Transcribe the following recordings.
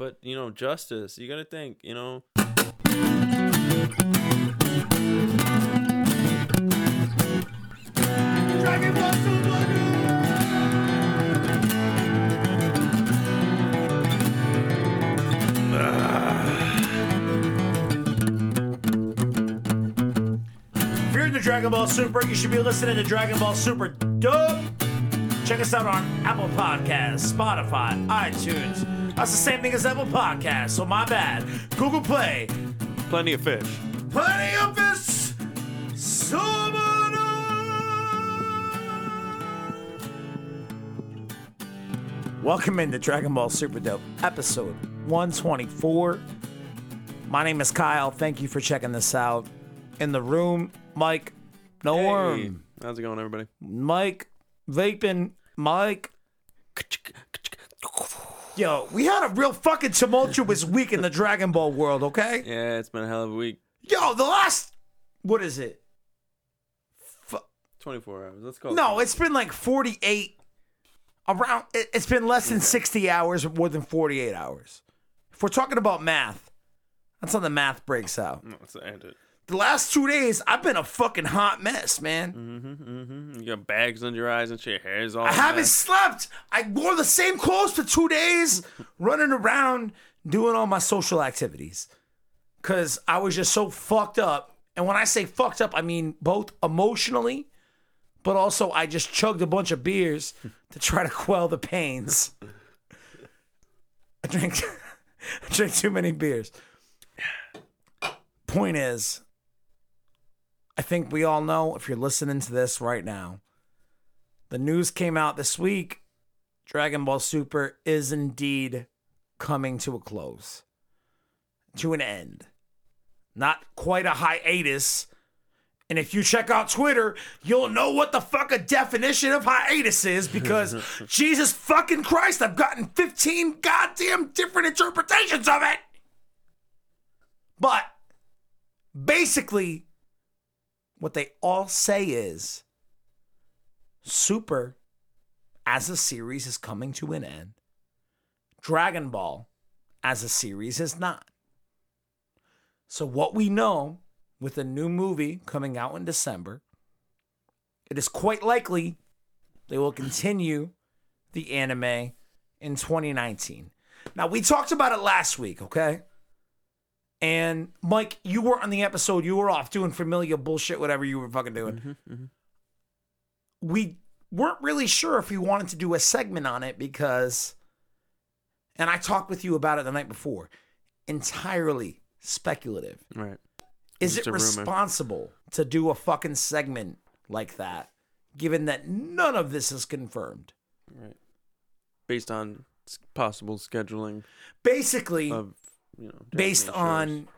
But you know, justice. You gotta think. You know, If you're into Dragon Ball Super, you should be listening to Dragon Ball Super Dope. Check us out on Apple Podcasts, Spotify, iTunes. That's the same thing as Apple Podcast, so my bad. Google Play, plenty of fish. Plenty of fish. summoner. Welcome into Dragon Ball Super Dope, episode 124. My name is Kyle. Thank you for checking this out. In the room, Mike, no Hey, how's it going, everybody? Mike, vaping, Mike. Yo, we had a real fucking tumultuous week in the Dragon Ball world, okay? Yeah, it's been a hell of a week. Yo, the last, what is it? 24 hours. Let's call it. No, it's been like 48 around it, it's been less than 60 hours more than 48 hours. If we're talking about math, that's how the math breaks out. No, let's end it. The last 2 days I've been a fucking hot mess, man. Mm-hmm. You got bags under your eyes and shit. Your hair's all. I haven't messed. slept. I wore the same clothes for 2 days running around doing all my social activities cuz I was just so fucked up. And when I say fucked up, I mean both emotionally but also I just chugged a bunch of beers to try to quell the pains. I drank, I drank too many beers. Point is, I think we all know if you're listening to this right now, the news came out this week. Dragon Ball Super is indeed coming to a close, to an end. Not quite a hiatus. And if you check out Twitter, you'll know what the fuck a definition of hiatus is because Jesus fucking Christ, I've gotten 15 goddamn different interpretations of it. But basically, what they all say is Super as a series is coming to an end. Dragon Ball as a series is not. So, what we know with a new movie coming out in December, it is quite likely they will continue the anime in 2019. Now, we talked about it last week, okay? And Mike, you were on the episode, you were off doing familiar bullshit, whatever you were fucking doing. Mm-hmm, mm-hmm. We weren't really sure if we wanted to do a segment on it because, and I talked with you about it the night before, entirely speculative. Right. Is Just it a rumor. responsible to do a fucking segment like that, given that none of this is confirmed? Right. Based on possible scheduling Basically, of, you know, based Japanese on.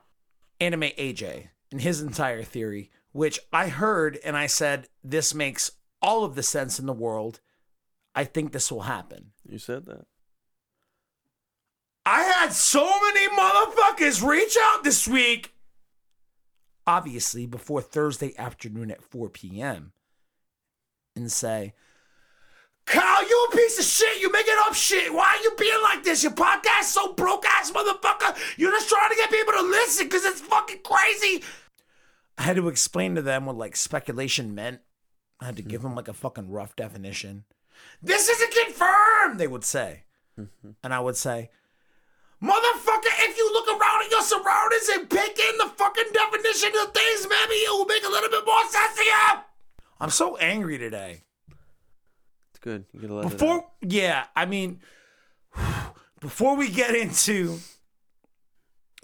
Anime AJ and his entire theory, which I heard and I said, this makes all of the sense in the world. I think this will happen. You said that. I had so many motherfuckers reach out this week. Obviously, before Thursday afternoon at 4 p.m. and say, Kyle, you a piece of shit. You making up shit. Why are you being like this? Your podcast so broke ass motherfucker. You're just trying to get people to listen because it's fucking crazy. I had to explain to them what like speculation meant. I had to give them like a fucking rough definition. This isn't confirmed, they would say. Mm-hmm. And I would say, Motherfucker, if you look around at your surroundings and pick in the fucking definition of things, maybe it will make a little bit more sense to you. I'm so angry today. Good. You gotta let Before, yeah, I mean, before we get into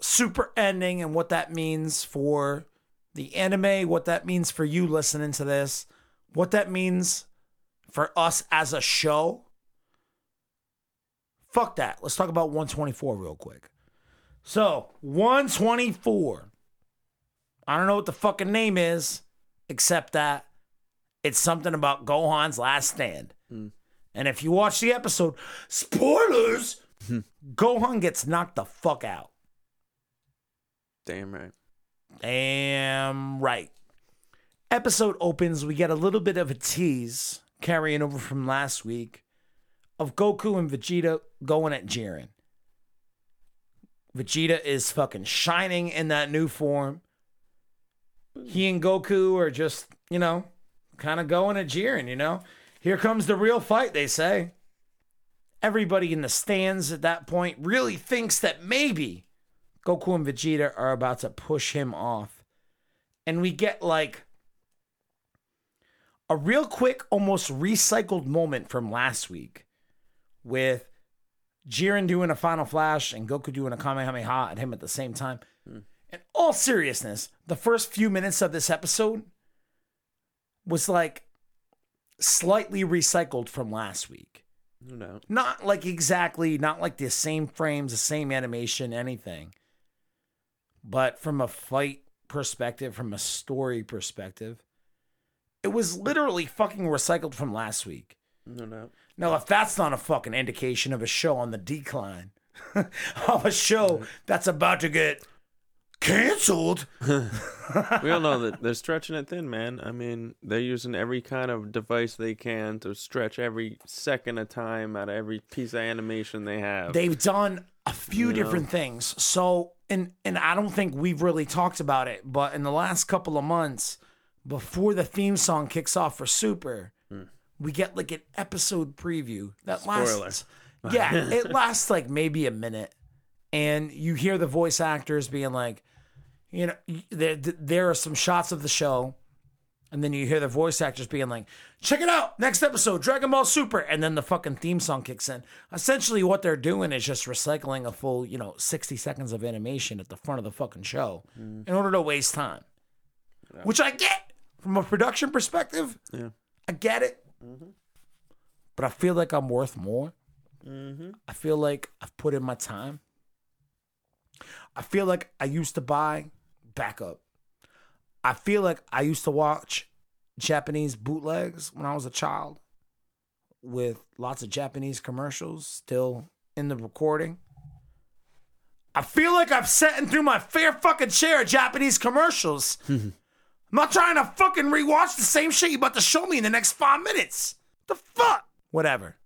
super ending and what that means for the anime, what that means for you listening to this, what that means for us as a show. Fuck that. Let's talk about 124 real quick. So, 124. I don't know what the fucking name is, except that it's something about Gohan's last stand. And if you watch the episode, spoilers, Gohan gets knocked the fuck out. Damn right. Damn right. Episode opens, we get a little bit of a tease carrying over from last week of Goku and Vegeta going at Jiren. Vegeta is fucking shining in that new form. He and Goku are just, you know, kind of going at Jiren, you know? Here comes the real fight, they say. Everybody in the stands at that point really thinks that maybe Goku and Vegeta are about to push him off. And we get like a real quick, almost recycled moment from last week with Jiren doing a final flash and Goku doing a Kamehameha at him at the same time. Hmm. In all seriousness, the first few minutes of this episode was like slightly recycled from last week. No doubt. Not like exactly, not like the same frames, the same animation, anything. But from a fight perspective, from a story perspective, it was literally fucking recycled from last week. No doubt. Now, if that's not a fucking indication of a show on the decline, of a show that's about to get canceled, We all know that they're stretching it thin, man. I mean, they're using every kind of device they can to stretch every second of time out of every piece of animation they have. they've done a few You know? different things. So, and and I don't think we've really talked about it, but in the last couple of months, before the theme song kicks off for Super, hmm. we get like an episode preview that Spoiler. lasts. Yeah, it lasts like maybe a minute, and you hear the voice actors being like, you know, there there are some shots of the show. And then you hear the voice actors being like, check it out, next episode, Dragon Ball Super. And then the fucking theme song kicks in. Essentially, what they're doing is just recycling a full, you know, 60 seconds of animation at the front of the fucking show mm. in order to waste time. Which I get from a production perspective. Yeah. I get it. Mm-hmm. But I feel like I'm worth more. Mm-hmm. I feel like I've put in my time. I feel like I used to buy backup. I feel like I used to watch Japanese bootlegs when I was a child with lots of Japanese commercials still in the recording. I feel like I've sat in through my fair fucking share of Japanese commercials. I'm not trying to fucking rewatch the same shit you about to show me in the next five minutes. The fuck? Whatever.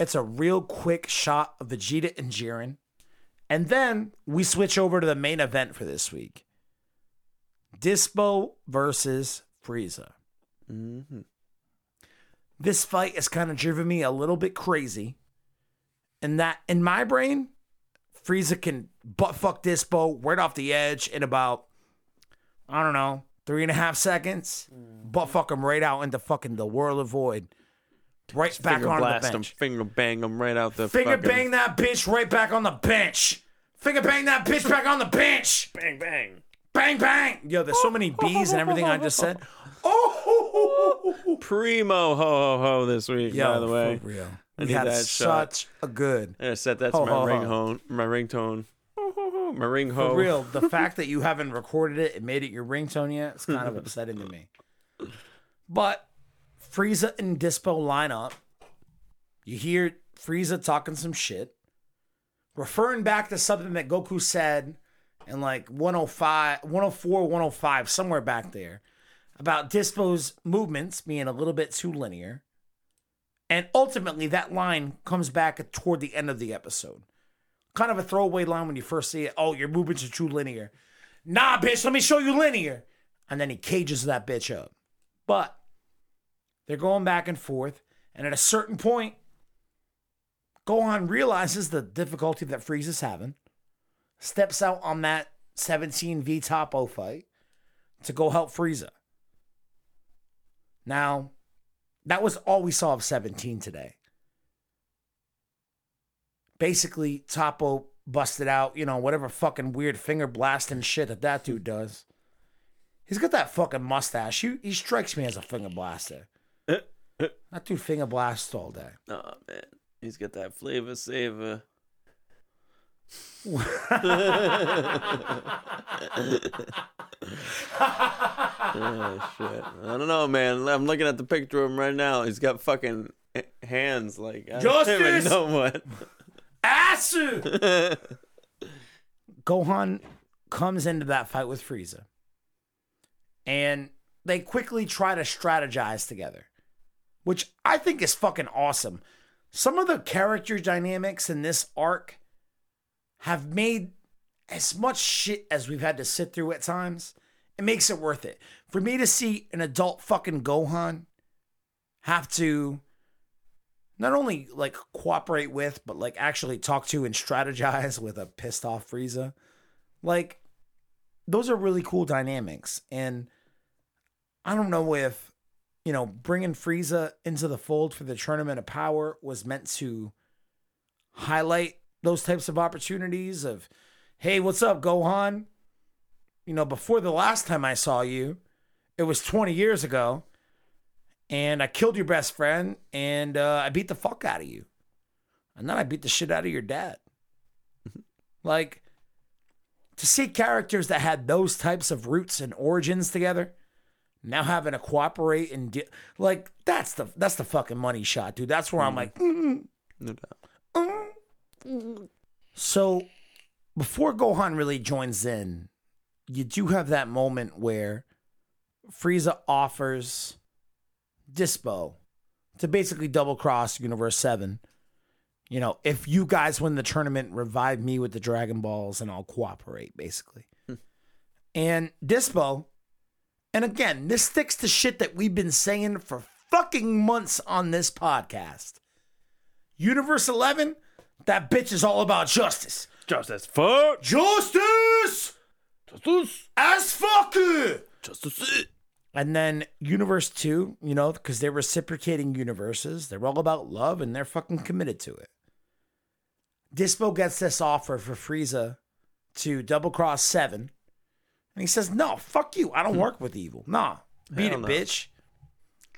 It's a real quick shot of Vegeta and Jiren. And then we switch over to the main event for this week. Dispo versus Frieza. Mm-hmm. This fight has kind of driven me a little bit crazy. And that in my brain, Frieza can butt fuck Dispo right off the edge in about, I don't know, three and a half seconds. Butt fuck him right out into fucking the world of void. Right back finger on the blast him, bench. finger bang him right out the Finger fucking, bang that bitch right back on the bench. Finger bang that bitch back on the bench. bang bang. Bang bang. Yo, there's so many bees and everything I just said. Oh, Primo ho ho ho this week, yo, by the way. for real. I We had that shot. such a good. I set that to Ho, my ho, ringtone. My ringtone. My ring ho. For real, the fact that you haven't recorded it and made it your ringtone yet, it's kind of upsetting to me. But Frieza and Dispo line up. You hear Frieza talking some shit, referring back to something that Goku said in like 105, 104, 105, somewhere back there, about Dispo's movements being a little bit too linear. And ultimately, that line comes back toward the end of the episode kind of a throwaway line when you first see it. Oh, your movements are too linear. Nah, bitch, let me show you linear. And then he cages that bitch up. But they're going back and forth. And at a certain point, Gohan realizes the difficulty that Frieza's having, steps out on that 17 V Toppo fight to go help Frieza. Now, that was all we saw of 17 today basically Toppo busted out, you know, whatever fucking weird finger blasting shit that that dude does. He's got that fucking mustache. He, he strikes me as a finger blaster. that dude finger blasts all day. Oh man, he's got that flavor saver. Oh shit! I don't know, man. I'm looking at the picture of him right now. He's got fucking hands like I don't even Justice! know what. Asu! Gohan comes into that fight with Frieza. And they quickly try to strategize together, which I think is fucking awesome. Some of the character dynamics in this arc have made as much shit as we've had to sit through at times, it makes it worth it. For me to see an adult fucking Gohan have to not only like cooperate with, but like actually talk to and strategize with a pissed off Frieza, like those are really cool dynamics. And I don't know if, you know, bringing Frieza into the fold for the Tournament of Power was meant to highlight those types of opportunities of, hey, what's up, Gohan? You know, before the last time I saw you, it was 20 years ago, and I killed your best friend, and uh, I beat the fuck out of you. And then I beat the shit out of your dad. like, to see characters that had those types of roots and origins together, now having to cooperate and de- like that's the that's the fucking money shot, dude. That's where I'm like, mm, No doubt. So before Gohan really joins in, you do have that moment where Frieza offers Dispo to basically double cross Universe 7. You know, if you guys win the tournament, revive me with the Dragon Balls and I'll cooperate, basically. Hmm. and Dispo, and again, this sticks to shit that we've been saying for fucking months on this podcast. Universe 11, that bitch is all about justice. Just as fuck. Justice! Justice. As fuck! Justice. And then Universe 2, you know, because they're reciprocating universes. They're all about love and they're fucking committed to it. Dispo gets this offer for Frieza to double cross seven. And he says, No, fuck you. I don't hmm. work with evil. Nah. Beat Hell it, no. bitch.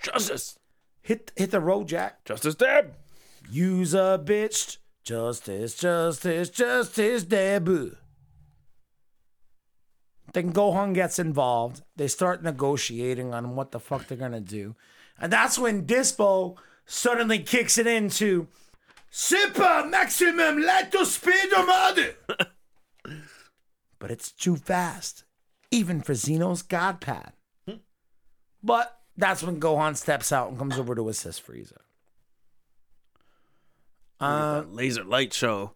Justice. Hit hit the road, Jack. Justice Deb. Use a bitch. Justice, justice, justice, debut. Then Gohan gets involved. They start negotiating on what the fuck they're gonna do. And that's when Dispo suddenly kicks it into Super Maximum Lento Speedo Mode. but it's too fast, even for Xeno's God Pad. Hmm. But that's when Gohan steps out and comes over to assist Frieza. Uh, Laser light show.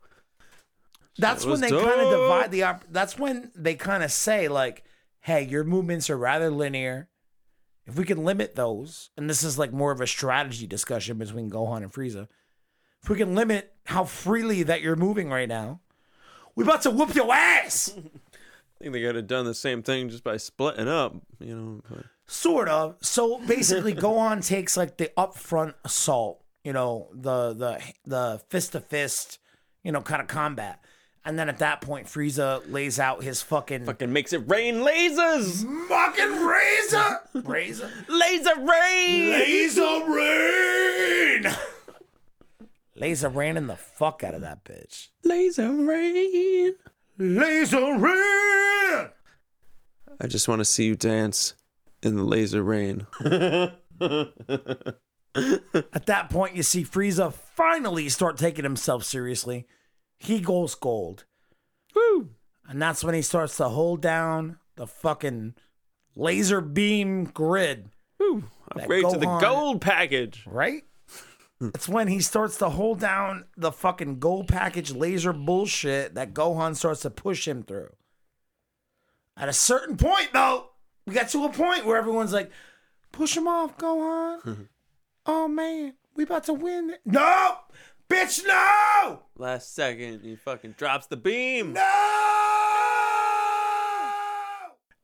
that's when they kind of divide the op- that's when they kind of say like hey your movements are rather linear if we can limit those and this is like more of a strategy discussion between gohan and frieza if we can limit how freely that you're moving right now we about to whoop your ass I think they could have done the same thing just by splitting up, you know. Sort of so basically gohan takes like the upfront assault you know the the the fist to fist you know kind of combat and then at that point frieza lays out his fucking fucking makes it rain lasers. fucking razor razor Laser rain. laser rain laser raining the fuck out of that bitch Laser rain. laser rain I just want to see you dance in the laser rain. At that point, you see Frieza finally start taking himself seriously. He goes gold. Woo. And that's when he starts to hold down the fucking laser beam grid, Woo. Upgrade to the gold package. right? That's when he starts to hold down the fucking gold package laser bullshit that Gohan starts to push him through. At a certain point, though, we got to a point where everyone's like, push him off, Gohan. oh, man, we about to win. No! Bitch, no! Last second, he fucking drops the beam. No!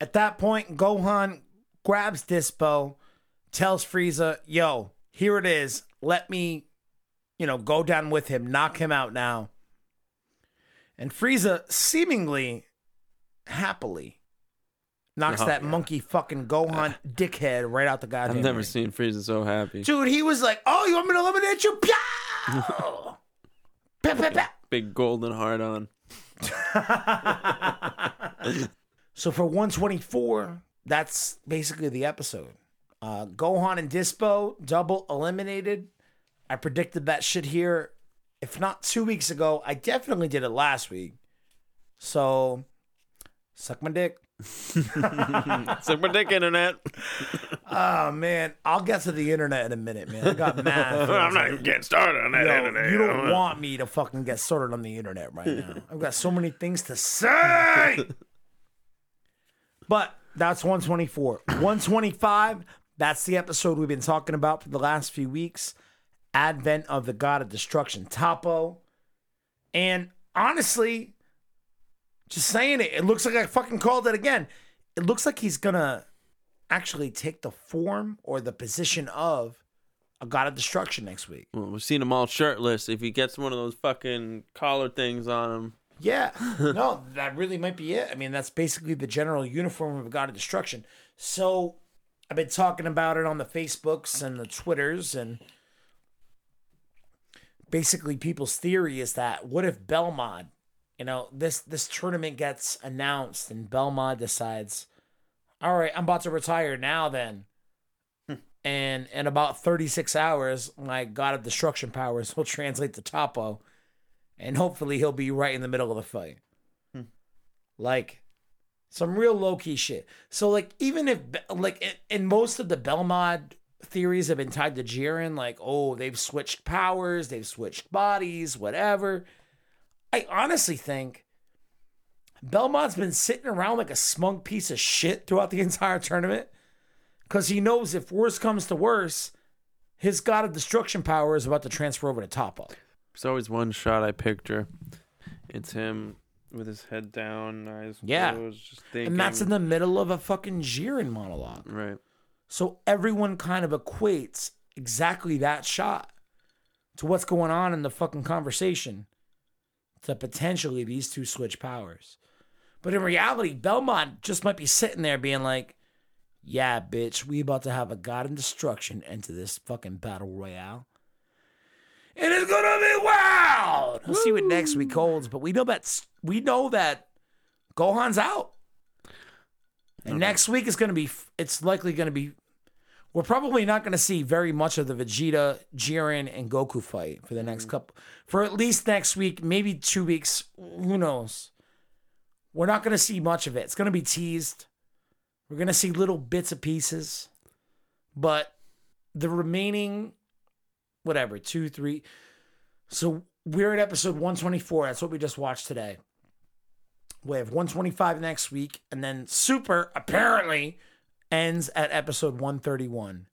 At that point, Gohan grabs Dispo, tells Frieza, yo, here it is. Let me, you know, go down with him, knock him out now. And Frieza seemingly happily knocks Oh, that monkey fucking Gohan dickhead right out the goddamn I've never ring. seen Frieza so happy. Dude, he was like, oh, you want me to eliminate you? Pow! Pow, pow, pow. Big golden heart on. So for 124, that's basically the episode. Uh, Gohan and Dispo double eliminated. I predicted that shit here, if not two weeks ago. I definitely did it last week. So suck my dick. Super dick internet. Oh man, I'll get to the internet in a minute, man. I got mad. I'm not even getting started on that Yo, internet. you don't want me to fucking get started on the internet right now. I've got so many things to say. but that's 124. 125, that's the episode we've been talking about for the last few weeks. Advent of the God of Destruction, Toppo. And honestly, just saying it, it looks like I fucking called it again. It looks like he's gonna actually take the form or the position of a God of Destruction next week. Well, we've seen him all shirtless. If he gets one of those fucking collar things on him, Yeah, no, that really might be it. I mean, that's basically the general uniform of a God of Destruction. So I've been talking about it on the Facebooks and the Twitters, and basically people's theory is that what if Belmod, you know, this this tournament gets announced and Belmod decides, all right, I'm about to retire now. Then. Hmm. And in about 36 hours, my God of Destruction powers will translate to Toppo and hopefully he'll be right in the middle of the fight. Hmm. Like some real low key shit. So like even if like in, in most of the Belmod theories have been tied to Jiren, like oh they've switched powers, they've switched bodies, whatever. I honestly think Belmod's been sitting around like a smug piece of shit throughout the entire tournament because he knows if worse comes to worse, his God of Destruction power is about to transfer over to Toppo. there's always one shot I picture. It's him with his head down, eyes Yeah. closed, just thinking. And that's in the middle of a fucking Jiren monologue. right. So everyone kind of equates exactly that shot to what's going on in the fucking conversation to potentially these two switch powers. But in reality, Belmod just might be sitting there being like, yeah, bitch, we about to have a God and destruction into this fucking battle royale. And it's gonna be wild. We'll see what next week holds, but we know that we know that Gohan's out. And next week is to be, it's likely going to be, we're probably not going to see very much of the Vegeta, Jiren, and Goku fight for the next mm-hmm. couple, for at least next week, maybe two weeks. Who knows? We're not going to see much of it. It's going to be teased. We're going to see little bits of pieces. But the remaining, whatever, two, three. So we're at episode 124. That's what we just watched today. We have 125 next week, and then Super apparently ends at episode 131.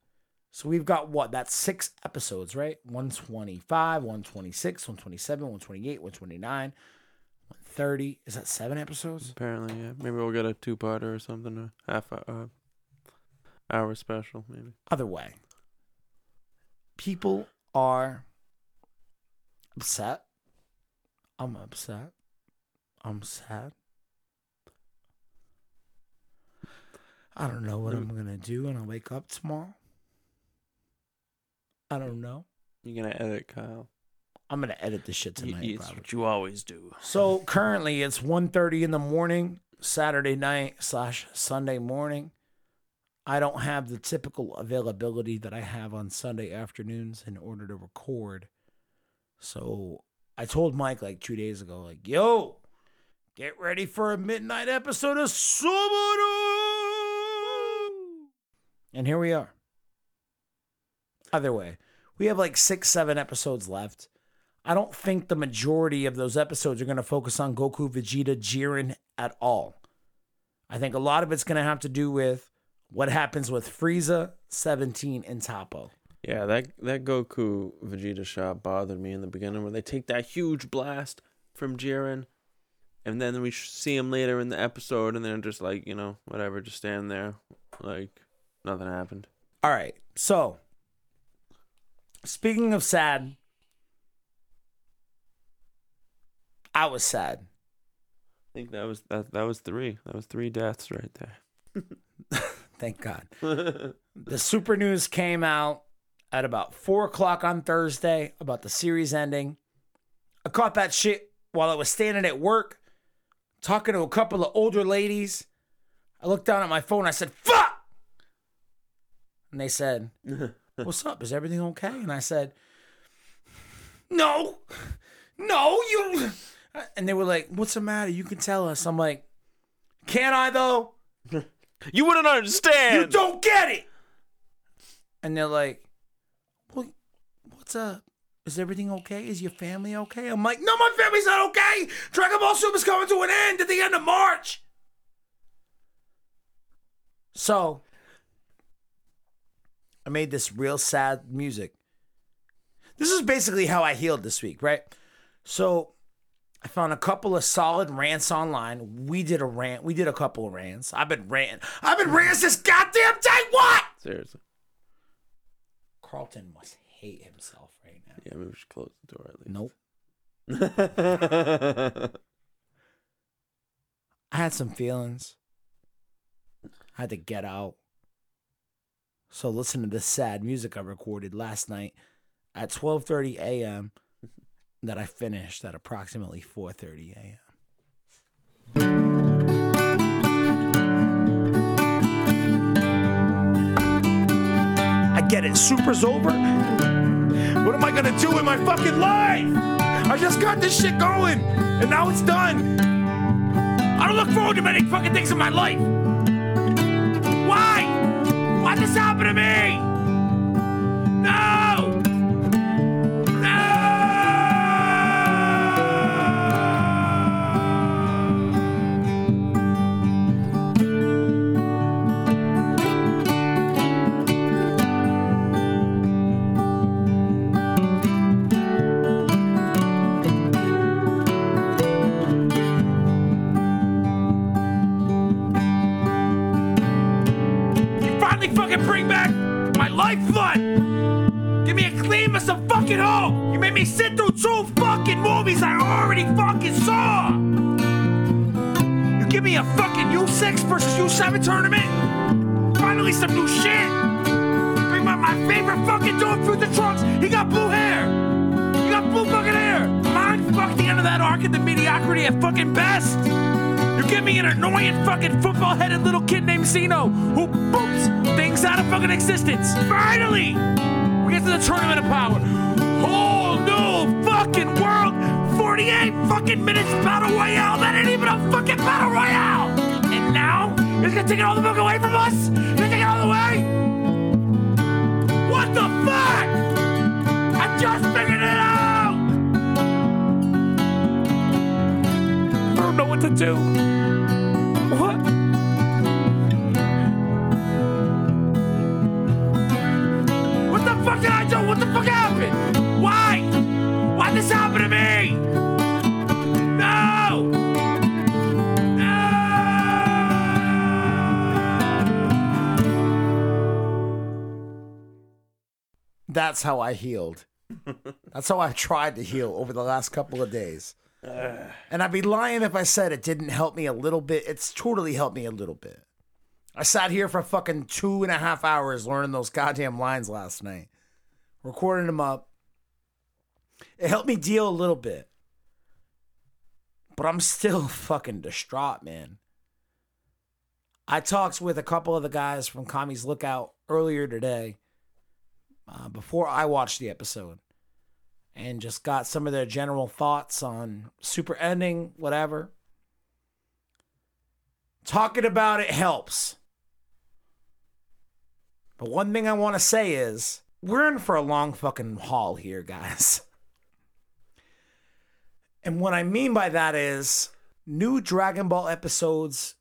So we've got what? That's six episodes, right? 125, 126, 127, 128, 129, 130. Is that seven episodes? Apparently, yeah. Maybe we'll get a two-parter or something, a half uh, hour special, maybe. Other way. People are upset. I'm upset. I'm sad. I don't know what I'm gonna do when I wake up tomorrow. I don't know. You're gonna edit, Kyle. I'm gonna edit this shit tonight. it's probably. what you always do. So currently it's 1.30 in the morning, Saturday night slash Sunday morning. I don't have the typical availability that I have on Sunday afternoons in order to record. So I told Mike like two days ago, like, yo, get ready for a midnight episode of Subaru. And here we are. Either way, we have like six, seven episodes left. I don't think the majority of those episodes are going to focus on Goku, Vegeta, Jiren at all. I think a lot of it's going to have to do with what happens with Frieza, 17, and Toppo. Yeah, that that Goku Vegeta shot bothered me in the beginning where they take that huge blast from Jiren, and then we see him later in the episode, and they're just like, you know, whatever, just stand there, like nothing happened. All right. So, speaking of sad, I was sad. I think that was that that was three. That was three deaths right there. Thank God. the super news came out at about four o'clock on Thursday about the series ending. I caught that shit while I was standing at work, talking to a couple of older ladies. I looked down at my phone. I said, "Fuck!" And they said, "What's up? Is everything okay?" And I said, "No, no, you." And they were like, "What's the matter? You can tell us." I'm like, Can I though? You wouldn't understand. You don't get it. And they're like, well, what's up? Is everything okay? Is your family okay? I'm like, no, my family's not okay. Dragon Ball Super's coming to an end at the end of March. So, I made this real sad music. This is basically how I healed this week, right? So, I found a couple of solid rants online. We did a rant. We did a couple of rants. I've been ranting. I've been ranting this goddamn day. What? Seriously. Carlton must hate himself right now. Yeah, maybe we should close the door at least. Nope. I had some feelings. I had to get out. So listen to this sad music I recorded last night at 12:30 a.m. that I finished at approximately 4:30 a.m. I get it. Super's over. What am I gonna do in my fucking life? I just got this shit going, and now it's done. I don't look forward to many fucking things in my life. Why? Why this happen versus U7 tournament? Finally some new shit! Bring my, my favorite fucking dude through the trunks! He got blue hair! He got blue fucking hair! Mind fuck the end of that arc and the mediocrity at fucking best! You give me an annoying fucking football headed little kid named Zeno who boops things out of fucking existence. Finally! We get to the tournament of power. Whole new fucking world. 48 fucking minutes battle royale. That ain't even a fucking battle royale. Gonna take all the fuck away from us? Take it all away? What the fuck? I just figured it out! I don't know what to do. That's how I healed. That's how I tried to heal over the last couple of days. And I'd be lying if I said it didn't help me a little bit. It's totally helped me a little bit. I sat here for fucking two and a half hours learning those goddamn lines last night, recording them up. It helped me deal a little bit. But I'm still fucking distraught, man. I talked with a couple of the guys from Kami's Lookout earlier today, uh, before I watched the episode and just got some of their general thoughts on super ending, whatever. Talking about it helps. But one thing I want to say is we're in for a long fucking haul here, guys. And what I mean by that is new Dragon Ball episodes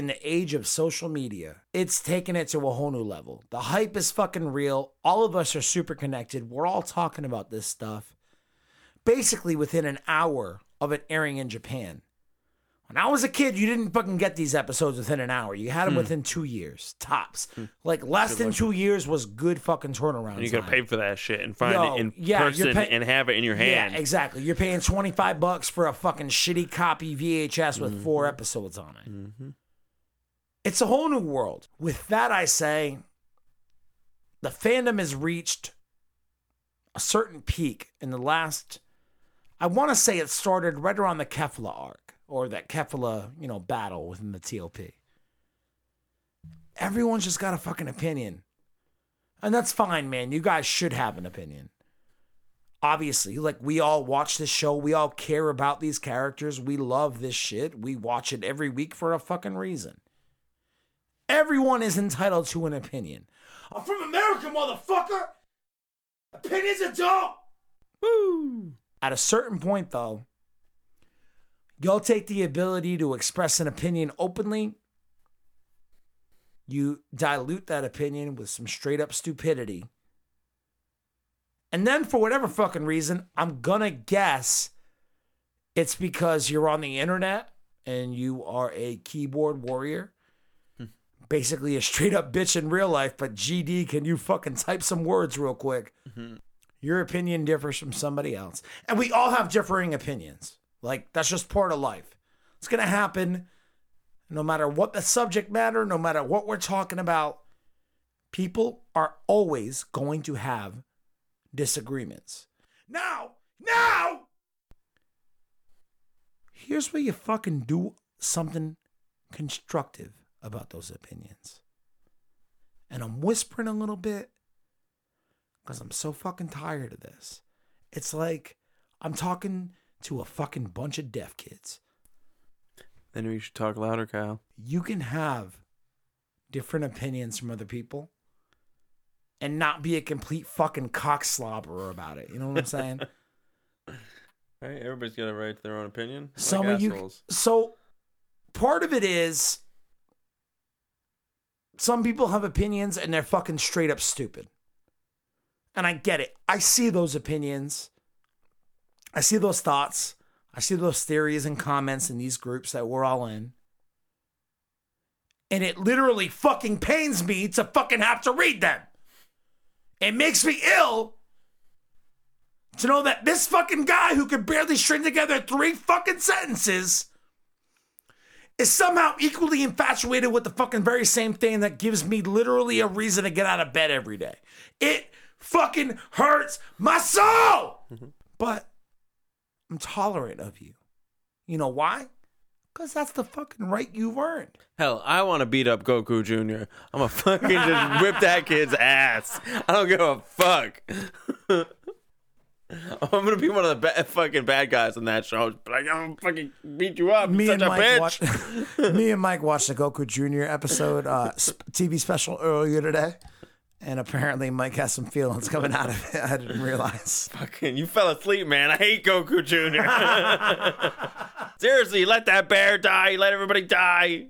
in the age of social media, it's taken it to a whole new level. The hype is fucking real. All of us are super connected. We're all talking about this stuff basically within an hour of it airing in Japan. When I was a kid, you didn't fucking get these episodes within an hour. You had them hmm. within two years, tops. Hmm. Like less than two years was good fucking turnaround. and you gotta pay for that shit and find Yo, it in yeah, person pay- and have it in your hand. Yeah, exactly. You're paying 25 bucks for a fucking shitty copy VHS with mm-hmm. four Mm-hmm. episodes on it. Mm-hmm. It's a whole new world. With that, I say the fandom has reached a certain peak in the last. I want to say it started right around the Kefla arc or that Kefla, you know, battle within the TLP. Everyone's just got a fucking opinion. And that's fine, man. You guys should have an opinion. obviously, like we all watch this show, we all care about these characters, we love this shit, we watch it every week for a fucking reason. Everyone is entitled to an opinion. I'm from America, motherfucker! Opinions are dope! Woo! At a certain point, though, you'll take the ability to express an opinion openly. You dilute that opinion with some straight up stupidity. And then, for whatever fucking reason, I'm gonna guess it's because you're on the internet and you are a keyboard warrior. Basically, a straight up bitch in real life, but GD, can you fucking type some words real quick? Mm-hmm. Your opinion differs from somebody else. And we all have differing opinions. Like, that's just part of life. It's going to happen no matter what the subject matter, no matter what we're talking about. People are always going to have disagreements. Now, now, here's where you fucking do something constructive about those opinions. And I'm whispering a little bit because I'm so fucking tired of this. It's like I'm talking to a fucking bunch of deaf kids. Then we should talk louder, Kyle. You can have different opinions from other people and not be a complete fucking cockslobber about it. You know what I'm saying? Right? Everybody's got a right to their own opinion. Like Some of you. So part of it is some people have opinions and they're fucking straight up stupid. And I get it. I see those opinions. I see those thoughts. I see those theories and comments in these groups that we're all in. And it literally fucking pains me to fucking have to read them. It makes me ill to know that this fucking guy who could barely string together three fucking sentences is somehow equally infatuated with the fucking very same thing that gives me literally a reason to get out of bed every day. It fucking hurts my soul. But I'm tolerant of you. You know why? Because that's the fucking right you've earned. Hell, I want to beat up Goku Jr. I'm gonna fucking just whip that kid's ass. I don't give a fuck. I'm gonna be one of the ba- fucking bad guys in that show. But I'm gonna fucking beat you up. me Such and a Mike bitch. watched. me and Mike watched the Goku Jr. episode uh, TV special earlier today, and apparently Mike has some feelings coming out of it. I didn't realize. Fucking, you fell asleep, man. I hate Goku Jr. Seriously, let that bear die. Let everybody die.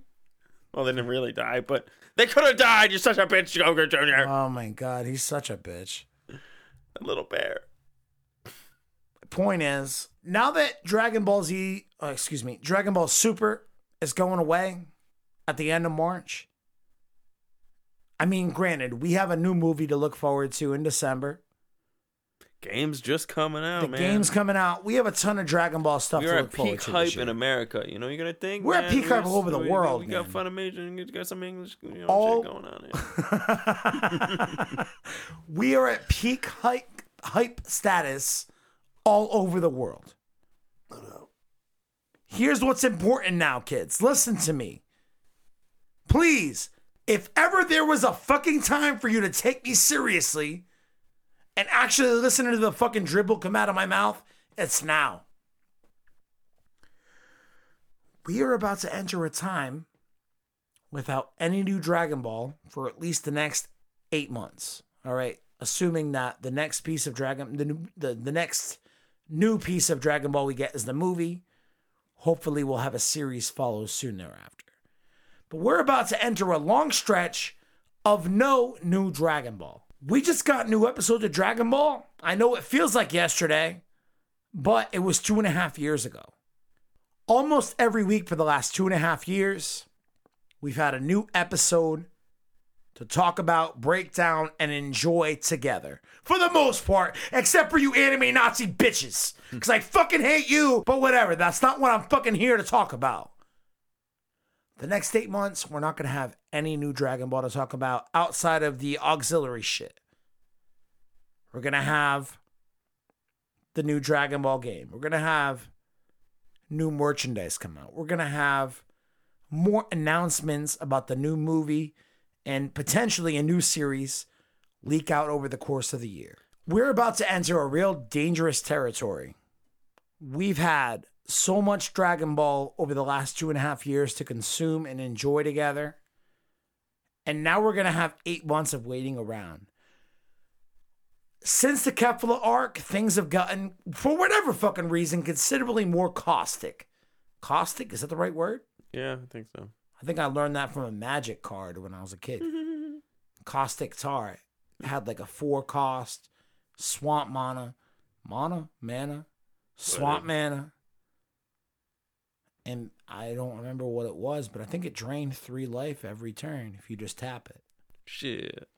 Well, they didn't really die, but they could have died. You're such a bitch, Goku Jr. Oh my god, he's such a bitch. That little bear. Point is, now that Dragon Ball Z, uh, excuse me, Dragon Ball Super is going away at the end of March. I mean, granted, we have a new movie to look forward to in December. Game's just coming out, the man. game's coming out. We have a ton of Dragon Ball stuff We're to at look forward peak hype in America. You know, you're gonna think We're at peak hype all over the we- world, We got man. Funimation, you got some English, you know, All- going on. Here. we are at peak hype, hype status all over the world. Here's what's important now, kids. Listen to me. Please, if ever there was a fucking time for you to take me seriously and actually listen to the fucking dribble come out of my mouth, it's now. We are about to enter a time without any new Dragon Ball for at least the next eight months. All right, assuming that the next piece of Dragon, the the the next new piece of Dragon Ball we get is the movie. Hopefully, we'll have a series follow soon thereafter. But we're about to enter a long stretch of no new Dragon Ball. We just got new episodes of Dragon Ball. I know it feels like yesterday, but it was two and a half years ago. Almost every week for the last two and a half years, we've had a new episode to talk about, break down, and enjoy together. For the most part, except for you anime Nazi bitches. Because I fucking hate you, but whatever. That's not what I'm fucking here to talk about. The next eight months, we're not going to have any new Dragon Ball to talk about outside of the auxiliary shit. We're going to have the new Dragon Ball game. We're going to have new merchandise come out. We're going to have more announcements about the new movie and potentially a new series leak out over the course of the year. we're about to enter a real dangerous territory. We've had so much Dragon Ball over the last two and a half years to consume and enjoy together. And now we're going to have eight months of waiting around. Since the Kefla arc, things have gotten, for whatever fucking reason, considerably more caustic. Caustic? Is that the right word? Yeah, I think so. I think I learned that from a magic card when I was a kid. Caustic tar It had like a four cost swamp mana, mana, mana, swamp mana. And I don't remember what it was, but I think it drained three life every turn if you just tap it. Shit.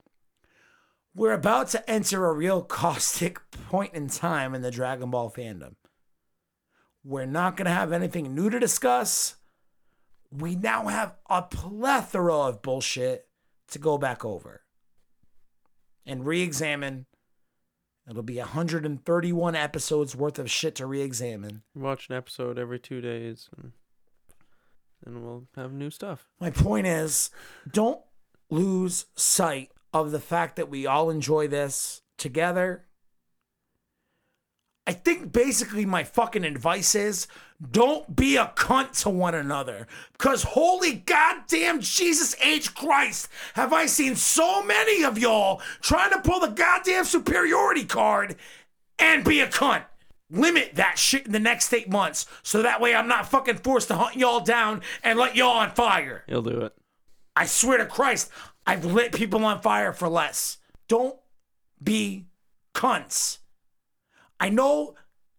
We're about to enter a real caustic point in time in the Dragon Ball fandom. We're not going to have anything new to discuss. We now have a plethora of bullshit to go back over and re examine. It'll be 131 episodes worth of shit to re examine. Watch an episode every two days, and and we'll have new stuff. My point is don't lose sight of the fact that we all enjoy this together. I think basically my fucking advice is don't be a cunt to one another. Because holy goddamn Jesus H. Christ, have I seen so many of y'all trying to pull the goddamn superiority card and be a cunt. Limit that shit in the next eight months so that way I'm not fucking forced to hunt y'all down and let y'all on fire. He'll do it. I swear to Christ, I've lit people on fire for less. Don't be cunts. I know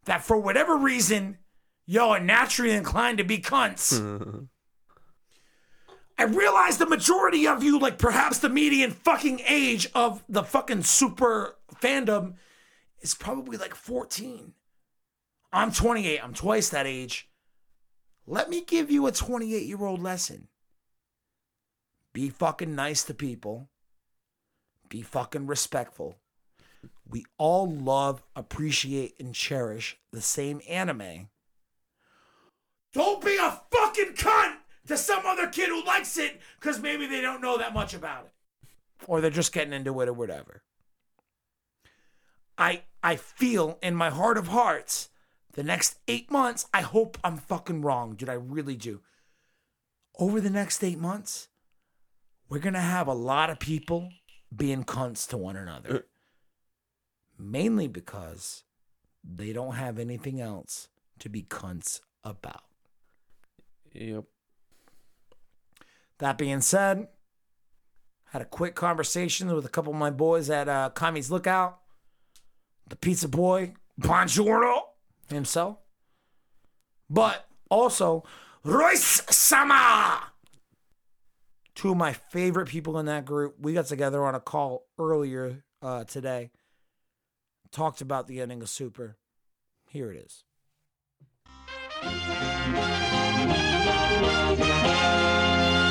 that for whatever reason, y'all are naturally inclined to be cunts. I realize the majority of you, like perhaps the median fucking age of the fucking super fandom, is probably like 14. I'm 28. I'm twice that age. Let me give you a 28 year old lesson. Be fucking nice to people. Be fucking respectful. We all love, appreciate, and cherish the same anime. Don't be a fucking cunt to some other kid who likes it because maybe they don't know that much about it. Or they're just getting into it or whatever. I I feel in my heart of hearts, the next eight months, I hope I'm fucking wrong, dude. I really do. Over the next eight months, we're gonna have a lot of people being cunts to one another. Mainly because they don't have anything else to be cunts about. Yep. That being said, had a quick conversation with a couple of my boys at uh, Kami's Lookout. The pizza boy, Bongiorno himself. But also, Royce Sama. Two of my favorite people in that group. We got together on a call earlier uh, today. Talked about the ending of Super. Here it is.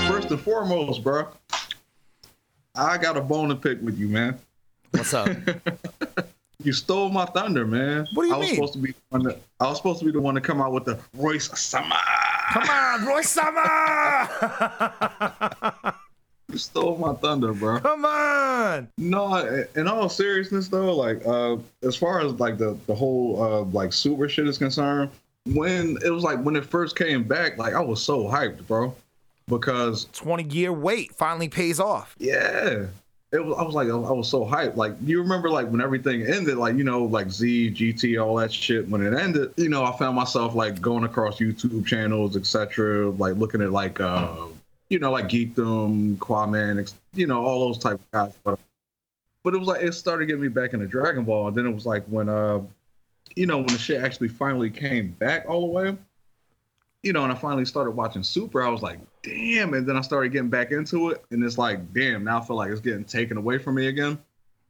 First and foremost, bro, I got a bone to pick with you, man. What's up? You stole my thunder, man. What do you I was mean? supposed to be the I was supposed to be the one to come out with the Royce Sama. Come on, Royce Sama! You stole my thunder, bro. Come on! No, in all seriousness though, like uh as far as like the the whole uh like super shit is concerned, when it was like when it first came back, like I was so hyped, bro. Because 20 year wait finally pays off. yeah. It was, I was like, I was so hyped. Like, you remember, like, when everything ended, like, you know, like Z, GT, all that shit, when it ended, you know, I found myself, like, going across YouTube channels, etc., like, looking at, like, uh, you know, like Geekdom, ex- you know, all those type of guys. But, but it was like, it started getting me back into Dragon Ball. And then it was like when, uh, you know, when the shit actually finally came back all the way, you know, and I finally started watching Super, I was like, damn. And then I started getting back into it. And it's like, damn, now I feel like it's getting taken away from me again,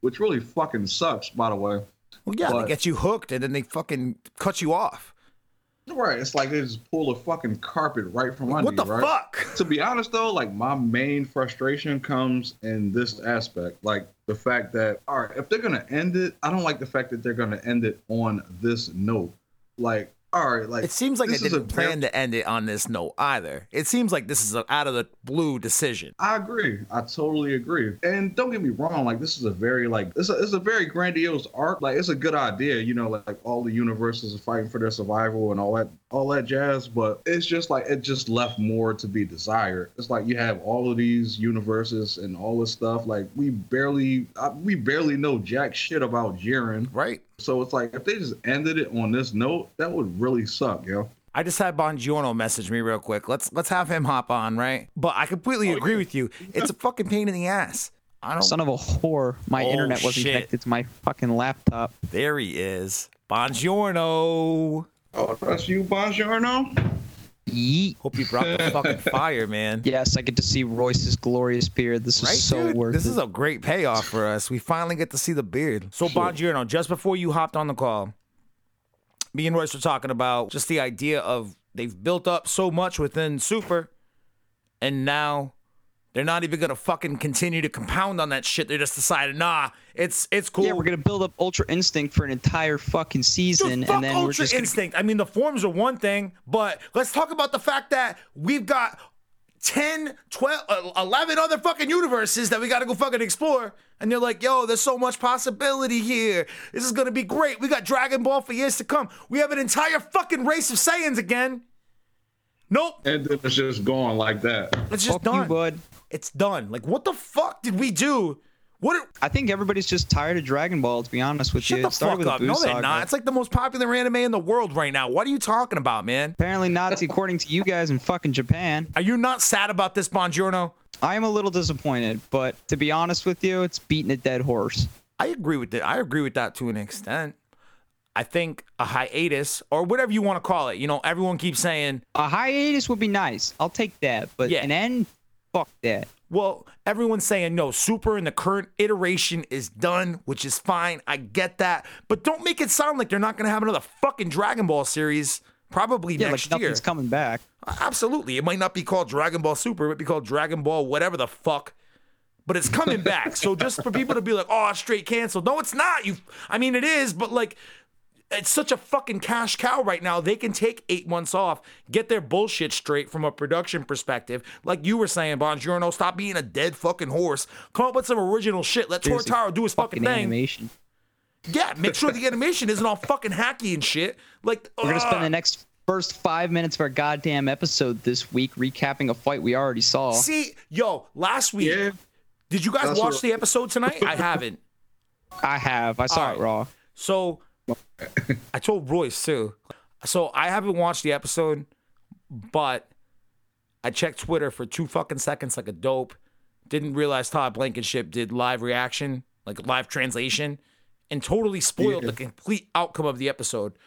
which really fucking sucks, by the way. Well, yeah, But- they get you hooked and then they fucking cut you off. Right. It's like they just pull a fucking carpet right from under What the right? fuck? to be honest though, like my main frustration comes in this aspect, like the fact that all right, if they're gonna end it, I don't like the fact that they're gonna end it on this note. Like all right, like It seems like this they is a didn't plan to end it on this note either. It seems like this is an out of the blue decision. I agree. I totally agree. And don't get me wrong, like this is a very like it's a, it's a very grandiose arc. Like it's a good idea, you know, like, like all the universes are fighting for their survival and all that all that jazz. But it's just like it just left more to be desired. It's like you have all of these universes and all this stuff. Like we barely uh, we barely know jack shit about Jiren. Right. So it's like if they just ended it on this note, that would really suck, yo. I just had Bongiorno message me real quick. Let's let's have him hop on, right? But I completely agree with you. It's a fucking pain in the ass. I don't. Son of a whore. My Oh, internet wasn't shit. connected to my fucking laptop. There he is, Bongiorno. Oh, that's you, Bongiorno. Yeet. Hope you brought the fucking fire, man. Yes, I get to see Royce's glorious beard. This is Right, so dude? worth This it. is a great payoff for us. We finally get to see the beard. So, Bongiorno, just before you hopped on the call, me and Royce were talking about just the idea of they've built up so much within Super, and now they're not even gonna fucking continue to compound on that shit. They just decided, nah, it's it's cool. yeah, we're gonna build up Ultra Instinct for an entire fucking Dude, season, fuck and then Ultra we're just gonna Instinct. I mean, the forms are one thing, but let's talk about the fact that we've got 10, 12, uh, 11 other fucking universes that we got to go fucking explore. And you're like, yo, there's so much possibility here. This is going to be great. We got Dragon Ball for years to come. We have an entire fucking race of Saiyans again. Nope. And then it's just gone like that. It's just fuck you, done. bud. It's done. Like, what the fuck did we do? What? I think everybody's just tired of Dragon Ball. To be honest with Shut you, the It started fuck with up. No, they're Saga. not. It's like the most popular anime in the world right now. What are you talking about, man? Apparently not, according to you guys in fucking Japan. Are you not sad about this, Bongiorno? I am a little disappointed, but to be honest with you, it's beating a dead horse. I agree with that. I agree with that to an extent. I think a hiatus or whatever you want to call it. You know, everyone keeps saying, A hiatus would be nice. I'll take that, but Yeah. an end, fuck that. well, everyone's saying no, Super in the current iteration is done, which is fine. I get that, but don't make it sound like they're not going to have another fucking Dragon Ball series probably Yeah, next like year. nothing's coming back. Absolutely, it might not be called Dragon Ball Super, it might be called Dragon Ball whatever the fuck. But it's coming back. so just for people to be like, "Oh, straight canceled." No, it's not. You I mean it is, but like it's such a fucking cash cow right now. They can take eight months off, get their bullshit straight from a production perspective. Like you were saying, Bongiorno, stop being a dead fucking horse. Come up with some original shit. Let Seriously, Toyotaro do his fucking, Fucking thing. animation. Yeah, make sure the animation isn't all fucking hacky and shit. Like We're gonna spend the next first five minutes of our goddamn episode this week recapping a fight we already saw. See, yo, last week, Yeah. did you guys That's watch what- the episode tonight? I haven't. I have. I saw Alright. it raw. So I told Royce too. So I haven't watched the episode, but I checked Twitter for two fucking seconds like a dope. Didn't realize Todd Blankenship did live reaction, like live translation, and totally spoiled Yeah. the complete outcome of the episode.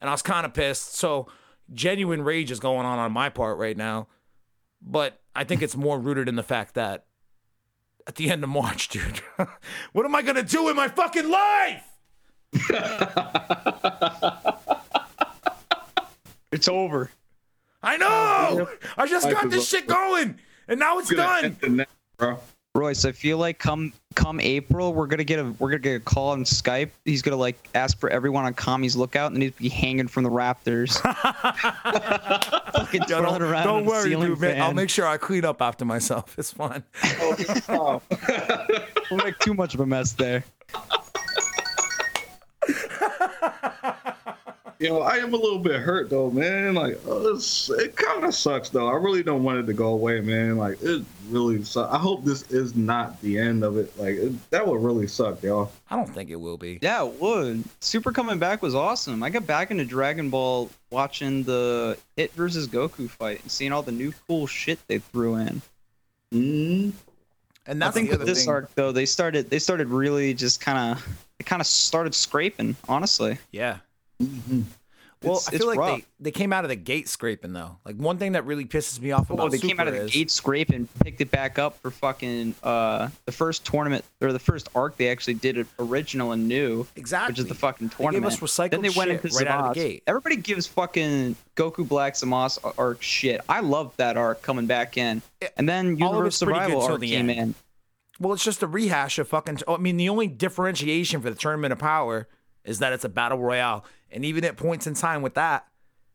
And I was kind of pissed. So genuine rage is going on on my part right now. But I think it's more rooted in the fact that at the end of March, dude, what am I gonna do with my fucking life? It's over. I know. I just got this shit going, and now it's done. net, bro. Royce, I feel like come come April, we're gonna get a we're gonna get a call on Skype. He's gonna like ask for everyone on Kami's lookout, and he'd be hanging from the rafters. Fucking Yo, don't around don't worry, dude, man. I'll make sure I clean up after myself. It's fine. Oh, We'll make too much of a mess there. Yo, I am a little bit hurt though, man. Like, uh, it's, it kind of sucks though. I really don't want it to go away, man. Like, it really sucks. I hope this is not the end of it. Like, it, that would really suck, y'all. I don't think it will be. Yeah, it would. Super coming back was awesome. I got back into Dragon Ball watching the Hit versus Goku fight and seeing all the new cool shit they threw in. Mm. And I that's think the with this thing. arc though, they started they started really just kind of they kind of started scraping. Honestly, Yeah. Mm-hmm. Well, It's- I feel it's like rough. they, they came out of the gate scraping though. Like one thing that really pisses me off about oh, they came out of the is- gate scraping, picked it back up for fucking uh the first tournament or the first arc they actually did it original and new. Exactly. Which is the fucking tournament. They gave tournament. us recycled then they went shit into right out of the gate. Everybody gives fucking Goku Black Zamasu arc shit. I love that arc coming back in. And then all of Universe it's pretty good Survival arc the came end. in. Well, it's just a rehash of fucking. I mean, the only differentiation for the Tournament of Power is that it's a battle royale, and even at points in time with that,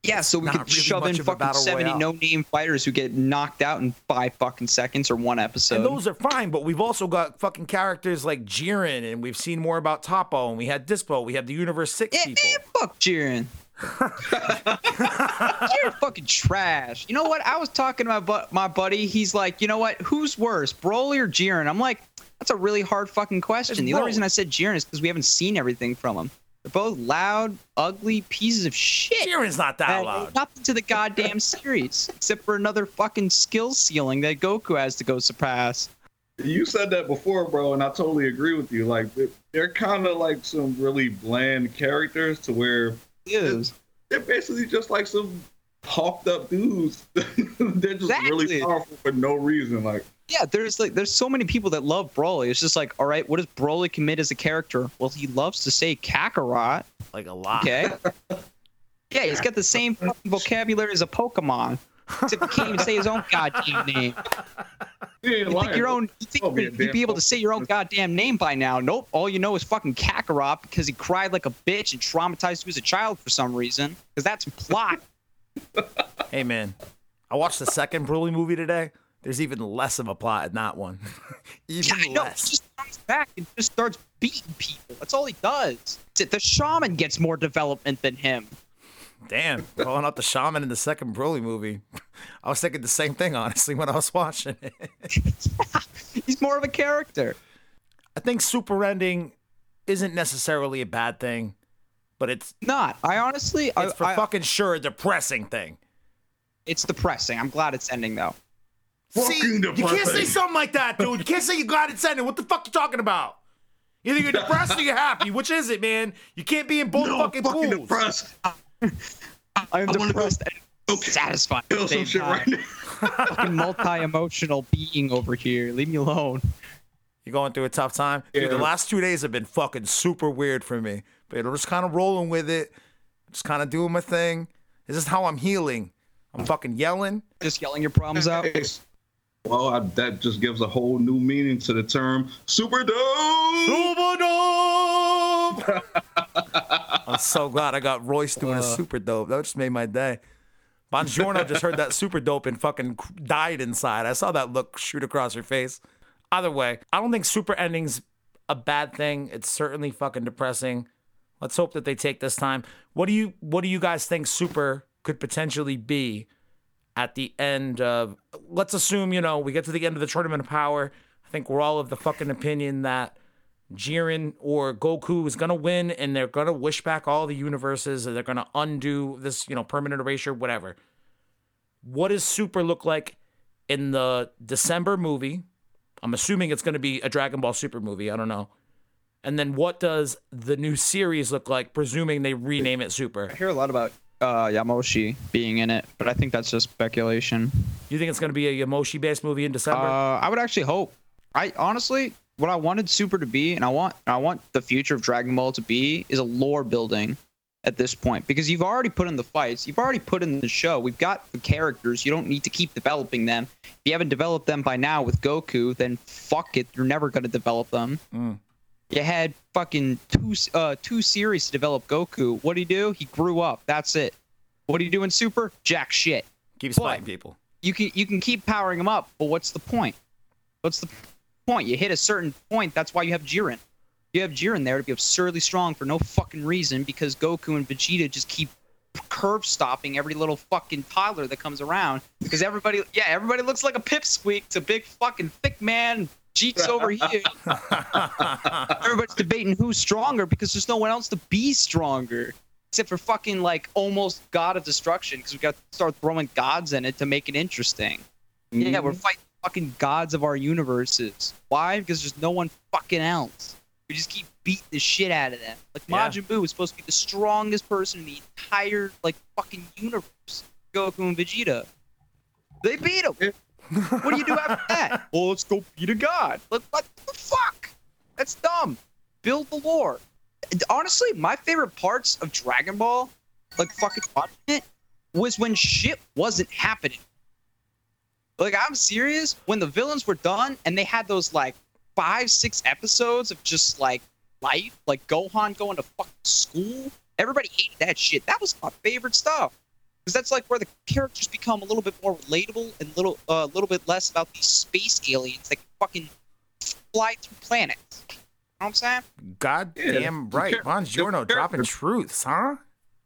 Yeah, so we could really shove in fucking 70 no-name fighters who get knocked out in five fucking seconds or one episode. And those are fine, but we've also got fucking characters like Jiren, and we've seen more about Toppo, and we had Dispo, we had the Universe Six yeah, people. man, fuck Jiren. You're fucking trash. You know what? I was talking to my, bu- my buddy. He's like, you know what? Who's worse, Broly or Jiren? I'm like, that's a really hard fucking question. It's the only reason I said Jiren is because we haven't seen everything from him. They're both loud, ugly pieces of shit. Jiren's not that Add loud. Nothing to the goddamn series except for another fucking skill ceiling that Goku has to go surpass. You said that before, bro, and I totally agree with you. Like they- they're kind of like some really bland characters to where Is they're basically just like some puffed up dudes. they're just really powerful for no reason. Like yeah, there's like there's so many people that love Broly. It's just like, all right, what does Broly commit as a character? Well, he loves to say Kakarot. Like a lot. Okay. yeah, he's got the same fucking vocabulary as a Pokemon. Except he can't even say his own goddamn name. you ain't You think lying, your bro. own you think Oh, be a you'd be able to say your own goddamn name by now. Nope. All you know is fucking Kakarot because he cried like a bitch and traumatized you as a child for some reason. Because that's plot. Hey man, I watched the second Broly movie today. There's even less of a plot in that one. Yeah, even I know. Less. just comes back and just starts beating people. That's all he does. The shaman gets more development than him. Damn, calling out the shaman in the second Broly movie. I was thinking the same thing honestly when I was watching it. He's more of a character. I think super ending isn't necessarily a bad thing, but it's Not. I honestly, I, it's for I- fucking sure a depressing thing. it's depressing. I'm glad it's ending though. See, Fucking you can't say something like that, dude. You can't say you glad it's ending. What the fuck you talking about? Either you're depressed or you're happy. Which is it, man? You can't be in both No, fucking fucking pools. depressed. I am I wanna go- depressed and Okay. satisfied. at Feel some shit time. right now. Fucking multi-emotional being over here. Leave me alone. You're going through a tough time. Dude, the last two days have been fucking super weird for me. But I'm just kind of rolling with it. Just kind of doing my thing. This is how I'm healing. I'm fucking yelling. Just yelling your problems out. Well, I, that just gives a whole new meaning to the term super dope. Super dope! I'm so glad I got Royce doing a uh. super dope. That just made my day. Bongiorno just heard that super dope and fucking died inside. I saw that look shoot across her face. Either way, I don't think super ending's a bad thing. It's certainly fucking depressing. Let's hope that they take this time. What do you what do you guys think super could potentially be at the end of let's assume, you know, we get to the end of the tournament of power. I think we're all of the fucking opinion that Jiren or Goku is gonna win and they're gonna wish back all the universes and they're gonna undo this, you know, permanent erasure, whatever. What does Super look like in the December movie? I'm assuming it's gonna be a Dragon Ball Super movie. I don't know. And then what does the new series look like, presuming they rename it Super? I hear a lot about uh, Yamoshi being in it, but I think that's just speculation. You think it's gonna be a Yamoshi based movie in December? Uh, I would actually hope. I honestly, what I wanted Super to be, and I want, I want the future of Dragon Ball to be, is a lore building at this point because you've already put in the fights, you've already put in the show. We've got the characters. You don't need to keep developing them. If you haven't developed them by now with Goku, then fuck it, you're never gonna develop them. You had fucking two uh two series to develop Goku. What did he do? He grew up. That's it. What do you do in Super? Jack shit Keep spying people. you can you can keep powering them up, but what's the point? What's the point? You hit a certain point. That's why you have Jiren. You have Jiren there to be absurdly strong for no fucking reason because Goku and Vegeta just keep curve stopping every little fucking toddler that comes around because everybody yeah everybody looks like a pipsqueak to big fucking thick man Jeeks over here. Everybody's debating who's stronger because there's no one else to be stronger except for fucking like almost God of Destruction because we got to start throwing gods in it to make it interesting. Yeah, we're mhm. fighting fucking gods of our universes. Why? Because there's no one fucking else. We just keep beating the shit out of them. Like Yeah. Majin Buu is supposed to be the strongest person in the entire like fucking universe. Goku and Vegeta. They beat him. What do you do after that? Well, let's go beat a god. Like, what the fuck? That's dumb. Build the lore. Honestly, my favorite parts of Dragon Ball, like fucking watching it, was when shit wasn't happening. Like, I'm serious. When the villains were done and they had those like five, six episodes of just like life, like Gohan going to fucking school, everybody hated that shit. That was my favorite stuff. Because that's like where the characters become a little bit more relatable and little a uh, little bit less about these space aliens that can fucking fly through planets. You know what I'm saying? God Yeah, damn the right. char- Bongiorno dropping character- truths, huh?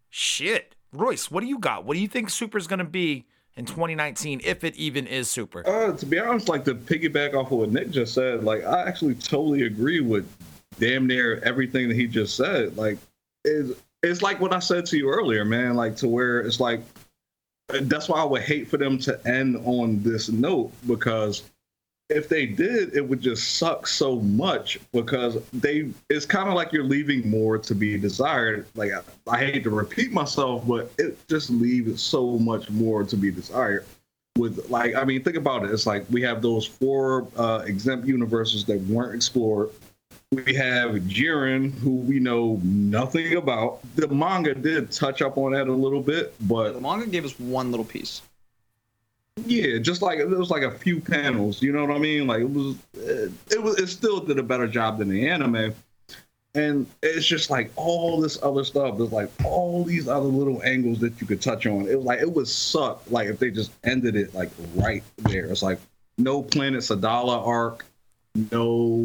Shit. Royce, what do you got? What do you think Super's gonna be in 2019, if it even is Super? Uh, to be honest, like to piggyback off of what Nick just said, like I actually totally agree with damn near everything that he just said. Like, it's, it's like what I said to you earlier, man. Like to where it's like that's why I would hate for them to end on this note because if they did, it would just suck so much because they it's kind of like you're leaving more to be desired. Like I, I hate to repeat myself, but it just leaves so much more to be desired. With like, I mean, think about it. It's like we have those four uh, exempt universes that weren't explored. We have Jiren, who we know nothing about. The manga did touch up on that a little bit, but The manga gave us one little piece. yeah, just like it was like a few panels, you know what I mean? Like it was, it, it was, it still did a better job than the anime, and it's just like all this other stuff. There's like all these other little angles that you could touch on. It was like it would suck, like if they just ended it like right there. It's like no Planet Sadala arc, no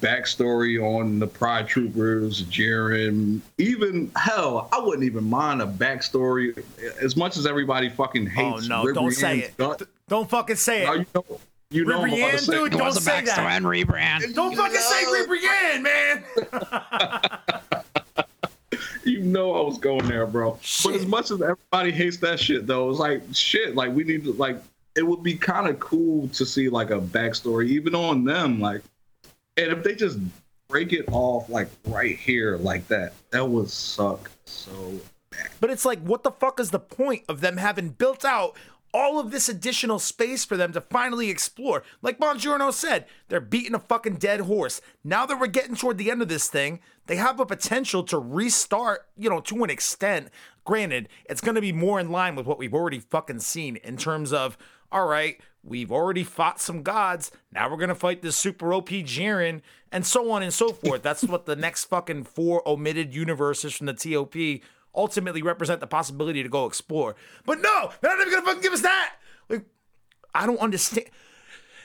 backstory on the Pride Troopers, Jiren. Even hell, I wouldn't even mind a backstory. As much as everybody fucking hates. Oh hates. no, don't say it. gut- D- Don't fucking say now it. you know, you know I'm about to say. dude, don't say that. and rebrand. Don't fucking say Ribrianne, man. You know I was going there, bro. Shit. But as much as everybody hates that shit, though, it's like shit. Like we need to like. It would be kind of cool to see like a backstory, even on them. Like, and if they just break it off like right here, like that, that would suck so. Bad. But it's like, what the fuck is the point of them having built out all of this additional space for them to finally explore? Like Bongiorno said, they're beating a fucking dead horse. Now that we're getting toward the end of this thing, they have a potential to restart, you know, to an extent. Granted, it's going to be more in line with what we've already fucking seen in terms of, all right, we've already fought some gods. Now we're going to fight this super OP Jiren and so on and so forth. That's what the next fucking four omitted universes from the TOP ultimately represent the possibility to go explore. But no, they're not even gonna fucking give us that. Like, I don't understand.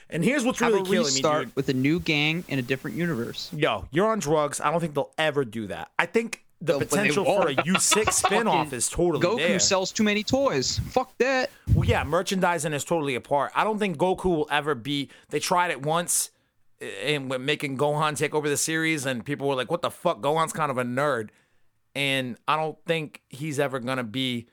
And here's what's really killing me, dude. with a new gang in a different universe. Yo, you're on drugs. I don't think they'll ever do that. I think the No, but they potential for a won't. U6 spinoff is totally there. Goku there. sells too many toys. Fuck that. Well, yeah, merchandising is totally apart. I don't think Goku will ever be. They tried it once, eh, and when making Gohan take over the series, and people were like, "What the fuck? Gohan's kind of a nerd," and I don't think he's ever gonna be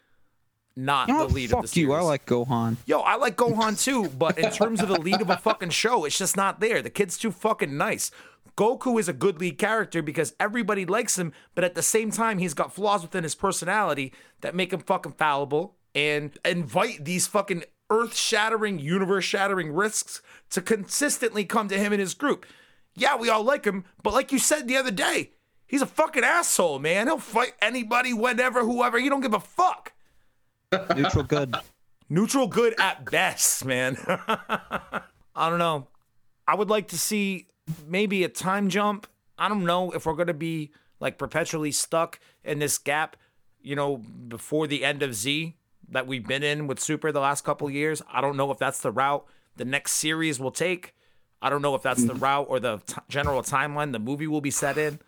not know the oh, lead Fuck of the series. you. I like Gohan. Yo, I like Gohan too, but in terms of the lead of a fucking show, it's just not there. The kid's too fucking nice. Goku is a good lead character because everybody likes him, but at the same time, he's got flaws within his personality that make him fucking fallible and invite these fucking earth shattering, universe shattering risks to consistently come to him and his group. Yeah, we all like him, but like you said the other day, he's a fucking asshole, man. He'll fight anybody, whenever, whoever. He don't give a fuck. Neutral good. Neutral good at best, man. I don't know. I would like to see maybe a time jump. I don't know if we're going to be like perpetually stuck in this gap, you know, before the end of Z that we've been in with Super the last couple of years. I don't know if that's the route the next series will take. I don't know if that's the route or the t- general timeline the movie will be set in.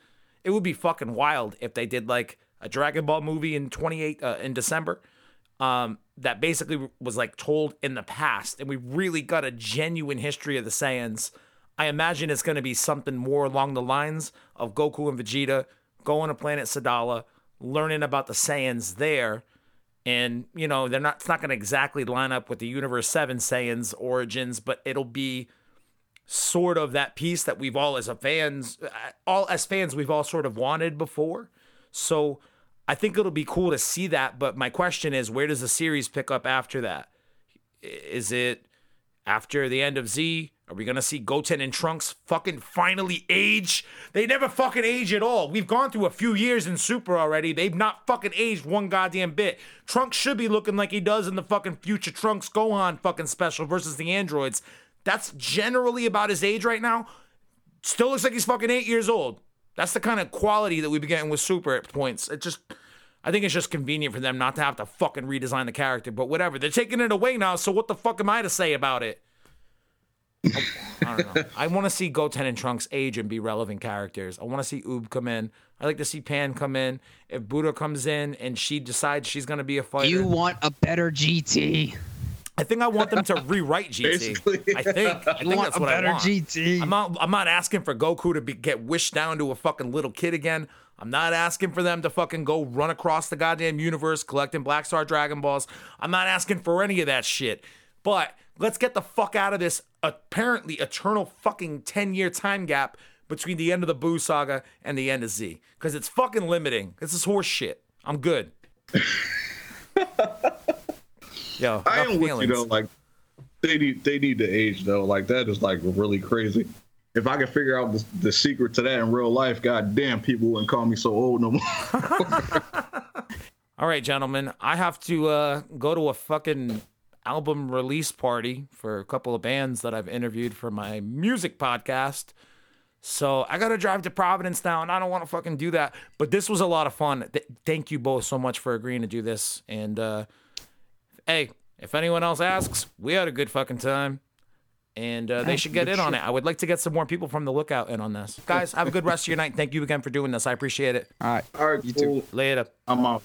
It would be fucking wild if they did like a Dragon Ball movie in 28 uh, in December um, that basically was like told in the past, and we really got a genuine history of the Saiyans. I imagine it's going to be something more along the lines of Goku and Vegeta going to planet Sadala, learning about the Saiyans there, and you know they're not. It's not going to exactly line up with the Universe Seven Saiyans origins, but it'll be sort of that piece that we've all as a fans, uh, all as fans, we've all sort of wanted before. So I think it'll be cool to see that. But my question is, where does the series pick up after that? Is it after the end of Z? Are we gonna see Goten and Trunks fucking finally age? They never fucking age at all. We've gone through a few years in Super already. They've not fucking aged one goddamn bit. Trunks should be looking like he does in the fucking future Trunks Gohan fucking special versus the androids. That's generally about his age right now. Still looks like he's fucking eight years old. That's the kind of quality that we be getting with Super at points. It just, I think it's just convenient for them not to have to fucking redesign the character, but whatever. They're taking it away now, so what the fuck am I to say about it? Oh, I don't know. I want to see Goten and Trunks age and be relevant characters. I want to see Oob come in. I like to see Pan come in. If Bulla comes in and she decides she's going to be a fighter, You want a better GT. I think I want them to rewrite GT. Basically. I think. I You think want that's a what I better want. GT. I'm not. I'm not asking for Goku to be, get wished down to a fucking little kid again. I'm not asking for them to fucking go run across the goddamn universe collecting Black Star Dragon Balls. I'm not asking for any of that shit. But let's get the fuck out of this apparently eternal fucking 10 year time gap between the end of the Boo saga and the end of Z. Because it's fucking limiting. This is horse shit. I'm good. Yo, I am with you feelings. though. Like they need they need to age though. Like that is like really crazy. If I could figure out the, the secret to that in real life, god damn, people wouldn't call me so old no more. All right, gentlemen, I have to uh, go to a fucking album release party for a couple of bands that I've interviewed for my music podcast. So I got to drive to Providence now, and I don't want to fucking do that. But this was a lot of fun. Th- thank you both so much for agreeing to do this. And uh, hey, if anyone else asks, we had a good fucking time. And uh, they should get in on it. I would like to get some more people from the lookout in on this. Guys, have a good rest of your night. Thank you again for doing this. I appreciate it. All right. All right, You too. cool. Later. I'm out.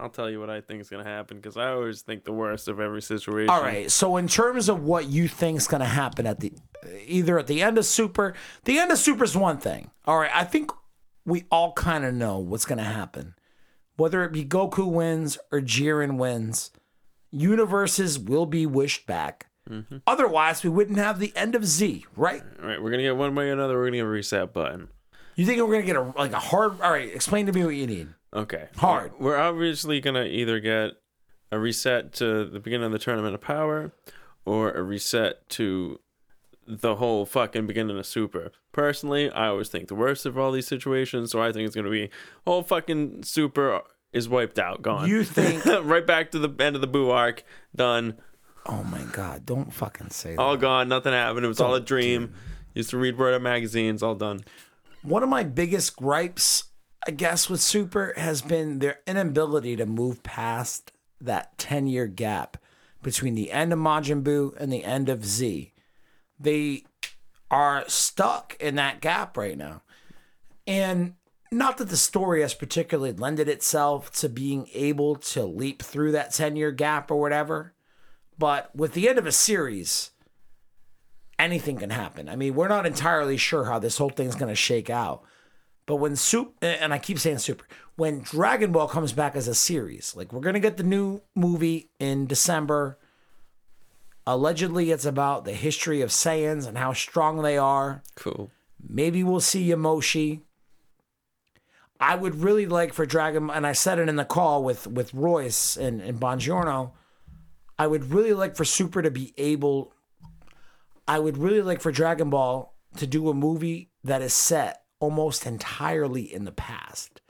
I'll tell you what I think is gonna happen because I always think the worst of every situation. All right. So in terms of what you think is going to happen at the either at the end of Super, the end of Super is one thing. All right. I think we all kind of know what's going to happen. Whether it be Goku wins or Jiren wins, universes will be wished back. Mm-hmm. Otherwise, we wouldn't have the end of Z, right? All right, we're gonna get one way or another. We're gonna get a reset button. You think we're gonna get a like a hard? All right, explain to me what you need. Okay. Hard. We're obviously gonna either get a reset to the beginning of the tournament of power, or a reset to the whole fucking beginning of super. Personally, I always think the worst of all these situations, so I think it's gonna be whole fucking super is wiped out, gone. You think? right back to the end of the Boo arc, done, oh my God! Don't fucking say that. all gone, nothing happened. It was all a dream. Used to read word of magazines, all done. one of my biggest gripes, I guess, with Super has been their inability to move past that 10 year gap between the end of Majin Buu and the end of Z. They are stuck in that gap right now. And not that the story has particularly lended itself to being able to leap through that 10 year gap or whatever, but with the end of a series, anything can happen. I mean, we're not entirely sure how this whole thing's going to shake out. But when Super, and I keep saying Super, when Dragon Ball comes back as a series, like we're going to get the new movie in December. Allegedly, it's about the history of Saiyans and how strong they are. Cool. Maybe we'll see Yamoshi. I would really like for Dragon, and I said it in the call with with Royce and, and Bongiorno. I would really like for Super to be able. I would really like for Dragon Ball to do a movie that is set almost entirely in the past.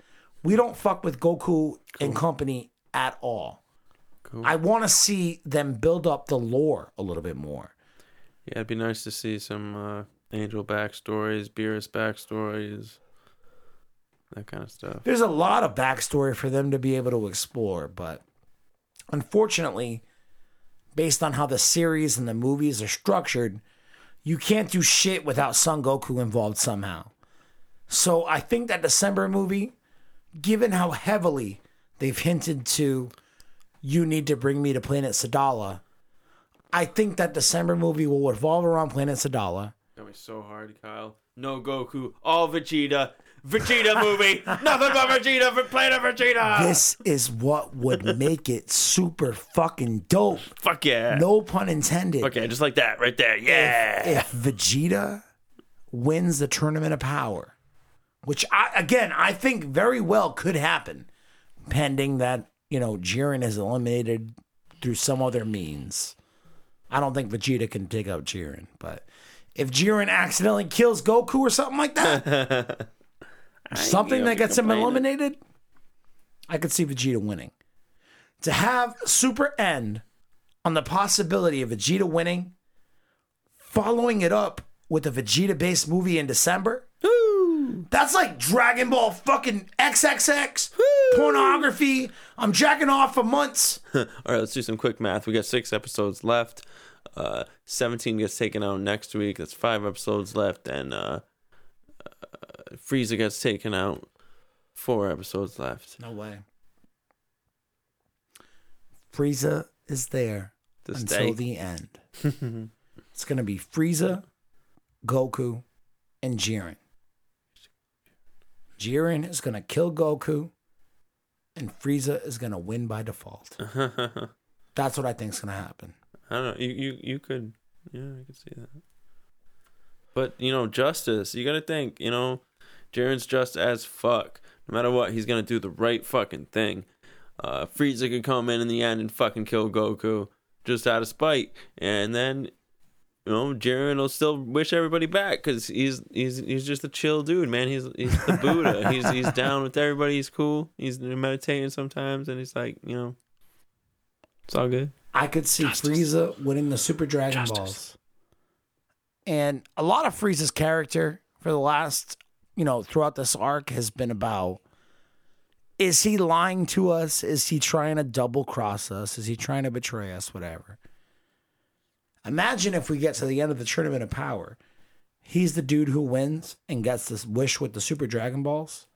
We don't fuck with Goku and company at all. Cool. I want to see them build up the lore a little bit more. Yeah, it'd be nice to see some uh, Angel backstories, Beerus backstories, that kind of stuff. there's a lot of backstory for them to be able to explore, but unfortunately, based on how the series and the movies are structured, you can't do shit without Son Goku involved somehow. So I think that December movie, given how heavily they've hinted to you need to bring me to Planet Sadala, I think that December movie will revolve around Planet Sadala. That was so hard, Kyle. No Goku, all Vegeta. Vegeta movie. Nothing but Vegeta for Planet Vegeta. This is what would make it super fucking dope. Fuck yeah. No pun intended. Okay, just like that, right there. Yeah. If Vegeta wins the tournament of power, which I again I think very well could happen, pending that you know Jiren is eliminated through some other means. I don't think Vegeta can take out Jiren, but if Jiren accidentally kills Goku or something like that, something that gets him eliminated, I could see Vegeta winning. To have Super end on the possibility of Vegeta winning, following it up with a Vegeta based movie in December, That's like Dragon Ball fucking XXX pornography. I'm jacking off for months. All right, let's do some quick math. We got six episodes left. Uh, 17 gets taken out next week. That's five episodes left. And uh, uh, Frieza gets taken out. Four episodes left. No way. Frieza is there To until stay. the end. it's gonna be Frieza, Goku, and Jiren. Jiren is gonna kill Goku, and Frieza is gonna win by default. That's what I think is gonna happen. I don't know. You, you you could yeah, I could see that. But you know, justice. You got to think. You know, Jiren's just as fuck. No matter what, he's gonna do the right fucking thing. Uh, Frieza could come in in the end and fucking kill Goku just out of spite, and then you know Jiren will still wish everybody back because he's he's he's just a chill dude, man. He's he's the Buddha. he's he's down with everybody. He's cool. He's meditating sometimes, and he's like, you know, it's all good. I could see Frieza winning the Super Dragon Balls. And a lot of Frieza's character for the last, you know, throughout this arc has been about is he lying to us? Is he trying to double cross us? Is he trying to betray us? Whatever. Imagine if we get to the end of the Tournament of Power. He's the dude who wins and gets this wish with the Super Dragon Balls.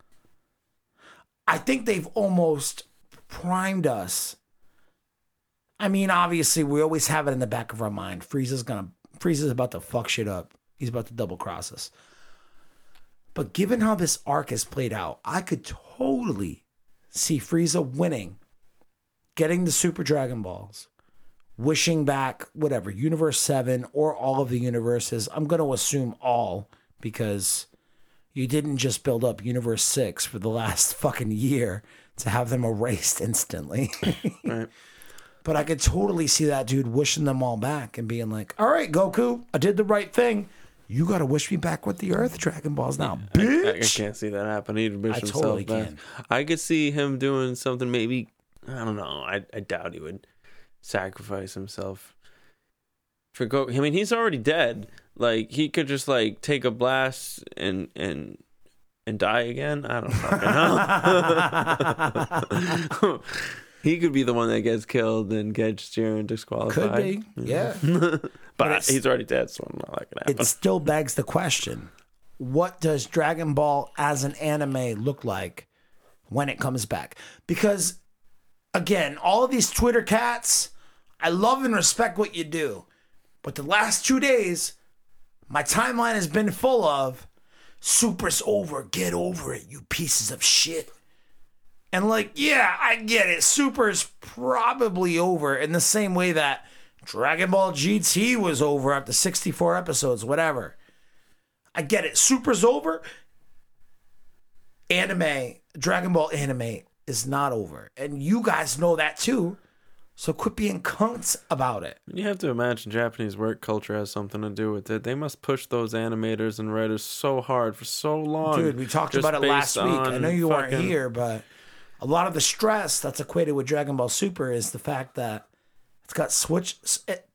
I think they've almost primed us I mean, obviously, we always have it in the back of our mind. Frieza's gonna Frieza's about to fuck shit up. He's about to double cross us. But given how this arc has played out, I could totally see Frieza winning, getting the Super Dragon Balls, wishing back whatever Universe Seven or all of the universes. I'm gonna assume all because you didn't just build up Universe Six for the last fucking year to have them erased instantly. Right. But I could totally see that dude wishing them all back and being like, "All right, Goku, I did the right thing. You got to wish me back with the Earth Dragon Balls now, I, I bitch." can't see that happen. He'd wish I himself totally back. can. I could see him doing something. Maybe I don't know. I I doubt he would sacrifice himself for Goku. I mean, he's already dead. Like he could just like take a blast and and and die again. I don't fucking know. he could be the one that gets killed and gets Jiren disqualified. Could be, yeah. but it's- he's already dead, so I'm not that gonna it still begs the question: What does Dragon Ball as an anime look like when it comes back? Because again, all of these Twitter cats, I love and respect what you do, but the last two days, my timeline has been full of "Super's over, get over it, you pieces of shit." And like, yeah, I get it. Super's probably over in the same way that Dragon Ball GT was over after 64 episodes, whatever. I get it. Super's over. Anime, Dragon Ball anime is not over. And you guys know that too. So quit being cunts about it. You have to imagine Japanese work culture has something to do with it. They must push those animators and writers so hard for so long. Dude, we talked about it last week. I know you weren't here, but a lot of the stress that's equated with Dragon Ball Super is the fact that it's got switch. It,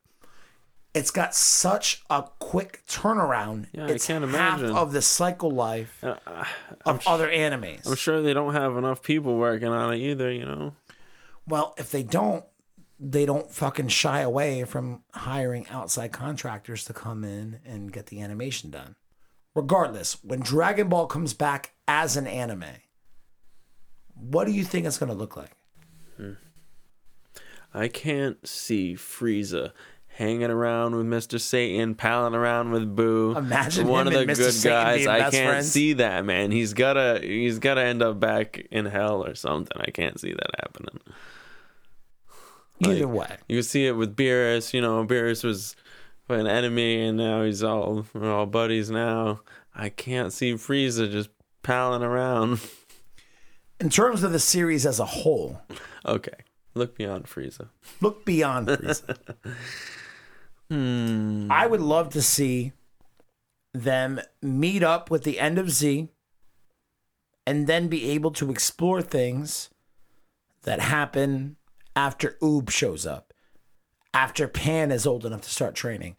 it's got such a quick turnaround. Yeah, I can't imagine half of the cycle life Uh, uh, of other animes. I'm sure they don't have enough people working on it either. You know. Well, if they don't, they don't fucking shy away from hiring outside contractors to come in and get the animation done. Regardless, when Dragon Ball comes back as an anime, what do you think it's going to look like? Hmm. I can't see Frieza hanging around with Mr. Satan, palling around with Boo. Imagine one him of the good Satan guys. I can't friends. see that man. He's gotta he's gotta end up back in hell or something. I can't see that happening. Either way, You see it with Beerus. You know, Beerus was an enemy, and now he's all we're all buddies now. I can't see Frieza just palling around. in terms of the series as a whole, okay, look beyond Frieza. look beyond Frieza. Hmm. I would love to see them meet up with the end of Z and then be able to explore things that happen after Oob shows up, after Pan is old enough to start training.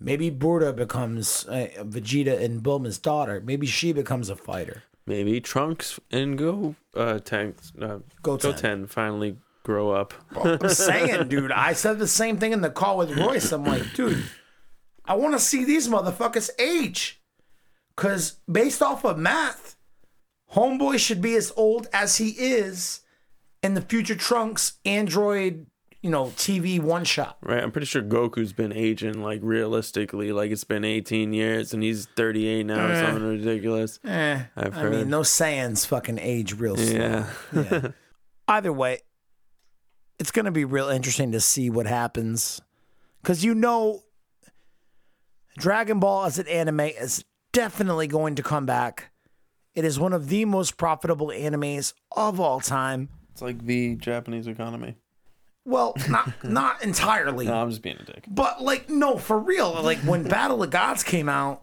Maybe Bulla becomes uh, Vegeta and Bulma's daughter. Maybe she becomes a fighter. Maybe Trunks and Go uh, Tank uh, Goten. Goten finally grow up. I'm saying, dude, I said the same thing in the call with Royce. I'm like, dude, I want to see these motherfuckers age. Because based off of math, Homeboy should be as old as he is in the future Trunks Android, you know, TV one shot. Right, I'm pretty sure Goku's been aging like realistically, like it's been 18 years and he's 38 now or Eh. something ridiculous. Eh, I've I mean, those Saiyans fucking age real slow. Yeah, Yeah. Either way, it's going to be real interesting to see what happens. Because you know, Dragon Ball as an anime is definitely going to come back. It is one of the most profitable animes of all time. it's like the Japanese economy. Well, not not entirely. No, I'm just being a dick. But like, no, for real. Like when Battle of Gods came out,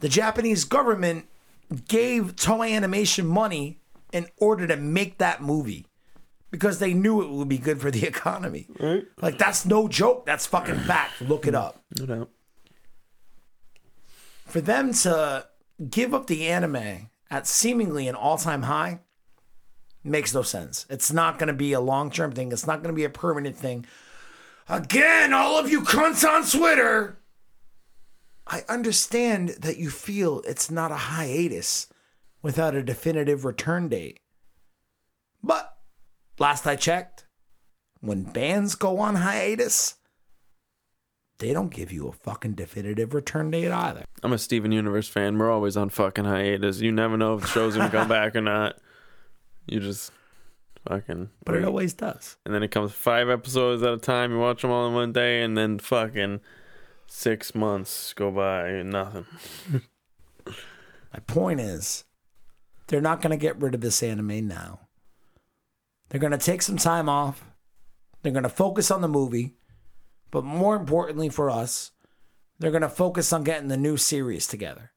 the Japanese government gave Toei Animation money in order to make that movie because they knew it would be good for the economy. Right? Like that's no joke. That's fucking fact. Look it up. No doubt. For them to give up the anime at seemingly an all-time high makes no sense. It's not going to be a long-term thing. It's not going to be a permanent thing. Again, all of you cunts on Twitter. I understand that you feel it's not a hiatus without a definitive return date. But last I checked, when bands go on hiatus, they don't give you a fucking definitive return date either. I'm a Steven Universe fan. We're always on fucking hiatus. You never know if the show's gonna come back or not. You just fucking. But it always does. and then it comes five episodes at a time. You watch them all in one day, and then fucking six months go by and nothing. My point is, they're not going to get rid of this anime now. They're going to take some time off. They're going to focus on the movie. But more importantly for us, they're going to focus on getting the new series together.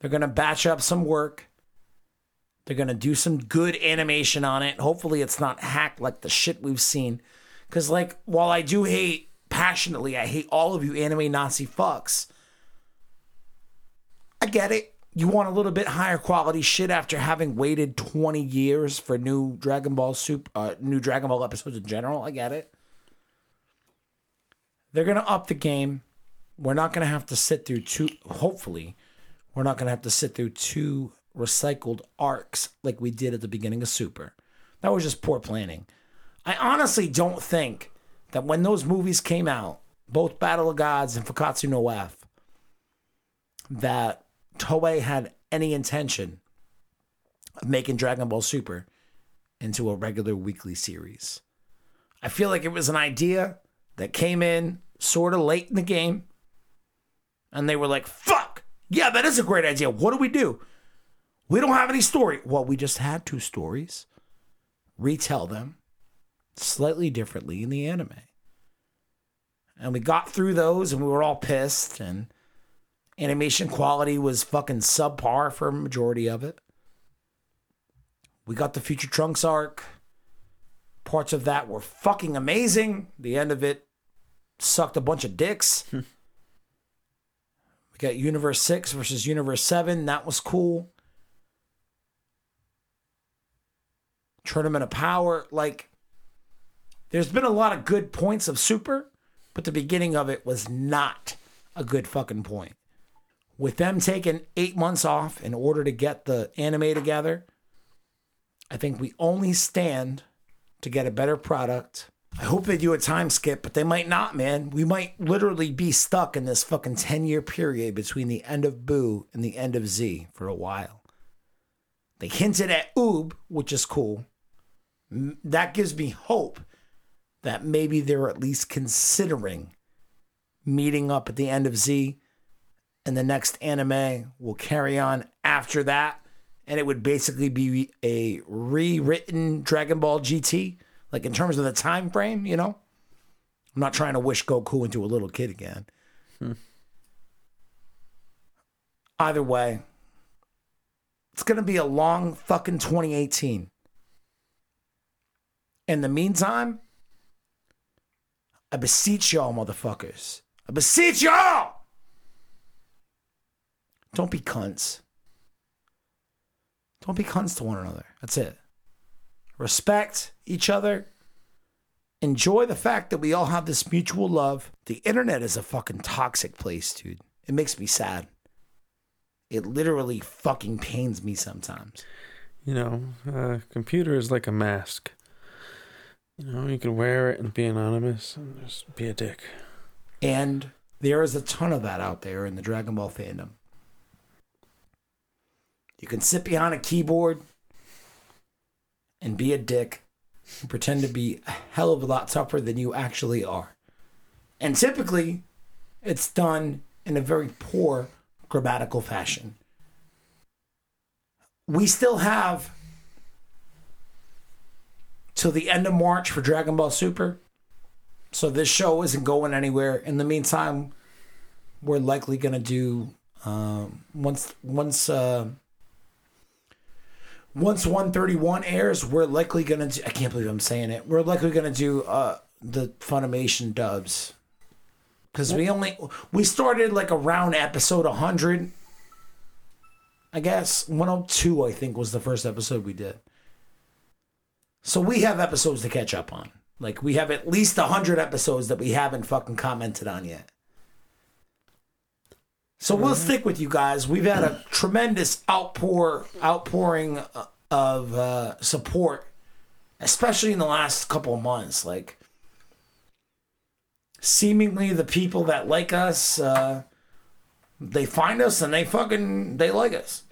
They're going to batch up some work. They're going to do some good animation on it. Hopefully, it's not hacked like the shit we've seen. Because, like, while I do hate passionately, I hate all of you anime Nazi fucks. I get it. You want a little bit higher quality shit after having waited 20 years for new Dragon Ball Super, uh, new Dragon Ball episodes in general. I get it. They're gonna up the game. We're not gonna have to sit through two. Hopefully, we're not gonna have to sit through two recycled arcs like we did at the beginning of Super. That was just poor planning. I honestly don't think that when those movies came out, both Battle of Gods and Fukkatsu no F, that Toei had any intention of making Dragon Ball Super into a regular weekly series. I feel like it was an idea that came in sort of late in the game, and they were like, fuck, yeah, that is a great idea. What do we do? We don't have any story. Well, we just had two stories. Retell them slightly differently in the anime. And we got through those and we were all pissed and animation quality was fucking subpar for a majority of it. We got the Future Trunks arc. Parts of that were fucking amazing. The end of it sucked a bunch of dicks. we got Universe 6 versus Universe 7. That was cool. Tournament of Power. Like, there's been a lot of good points of Super, but the beginning of it was not a good fucking point. With them taking eight months off in order to get the anime together, I think we only stand to get a better product. I hope they do a time skip, but they might not, man. We might literally be stuck in this fucking 10 year period between the end of Boo and the end of Z for a while. They hinted at Oob, which is cool. That gives me hope that maybe they're at least considering meeting up at the end of Z and the next anime will carry on after that and it would basically be a rewritten Dragon Ball GT like in terms of the time frame, you know? I'm not trying to wish Goku into a little kid again. Either way, it's going to be a long fucking 2018. In the meantime, I beseech y'all, motherfuckers. I beseech you all. Don't be cunts. Don't be cunts to one another. That's it. Respect each other. Enjoy the fact that we all have this mutual love. The internet is a fucking toxic place, dude. It makes me sad. It literally fucking pains me sometimes. You know, a computer is like a mask. You know, you can wear it and be anonymous and just be a dick. And there is a ton of that out there in the Dragon Ball fandom. You can sit behind a keyboard and be a dick and pretend to be a hell of a lot tougher than you actually are. And typically, it's done in a very poor grammatical fashion. We still have till the end of March for Dragon Ball Super. So this show isn't going anywhere. In the meantime, we're likely gonna do um, once once uh, once one thirty one airs. We're likely gonna. Do, I can't believe I'm saying it. We're likely gonna do uh, the Funimation dubs because we only we started like around episode hundred. I guess 102, I think, was the first episode we did. So we have episodes to catch up on. Like we have at least 100 episodes that we haven't fucking commented on yet. So we'll stick with you guys. We've had a tremendous outpour outpouring of uh, support, especially in the last couple of months. Like seemingly the people that like us uh, they find us and they fucking they like us.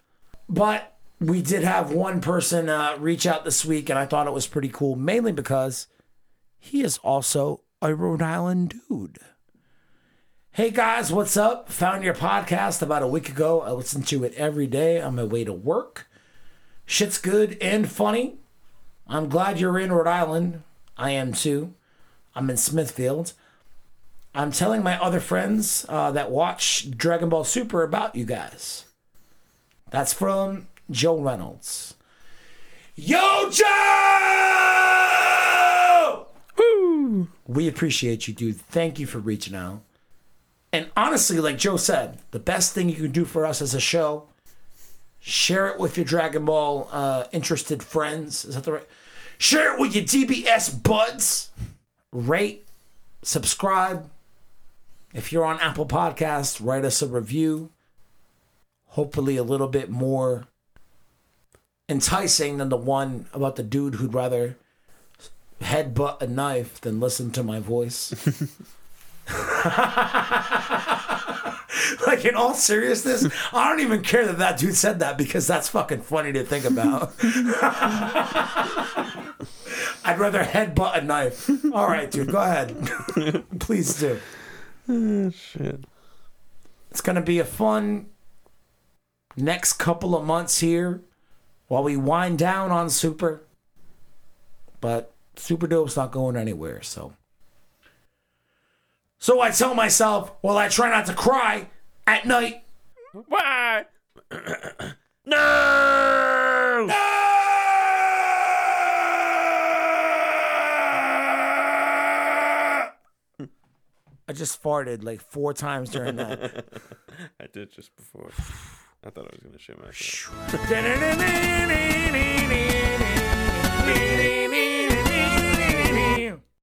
But we did have one person uh, reach out this week, and I thought it was pretty cool, mainly because he is also a Rhode Island dude. Hey guys, what's up? Found your podcast about a week ago. I listen to it every day on my way to work. Shit's good and funny. I'm glad you're in Rhode Island. I am too. I'm in Smithfield. I'm telling my other friends uh, that watch Dragon Ball Super about you guys. That's from Joe Reynolds. Yo, Joe! Woo! We appreciate you, dude. Thank you for reaching out. And honestly, like Joe said, the best thing you can do for us as a show, share it with your Dragon Ball uh, interested friends. Is that the right? Share it with your DBS buds. Rate, subscribe. If you're on Apple Podcasts, write us a review. Hopefully, a little bit more enticing than the one about the dude who'd rather headbutt a knife than listen to my voice. like in all seriousness, I don't even care that that dude said that because that's fucking funny to think about. I'd rather headbutt a knife. All right, dude, go ahead. Please do. Ah, shit. It's gonna be a fun next couple of months here while we wind down on Super. But Super Dope's not going anywhere, so. So I tell myself, well, I try not to cry at night. Why? no! I just farted like four times during that. I did just before. I thought I was going to shit myself.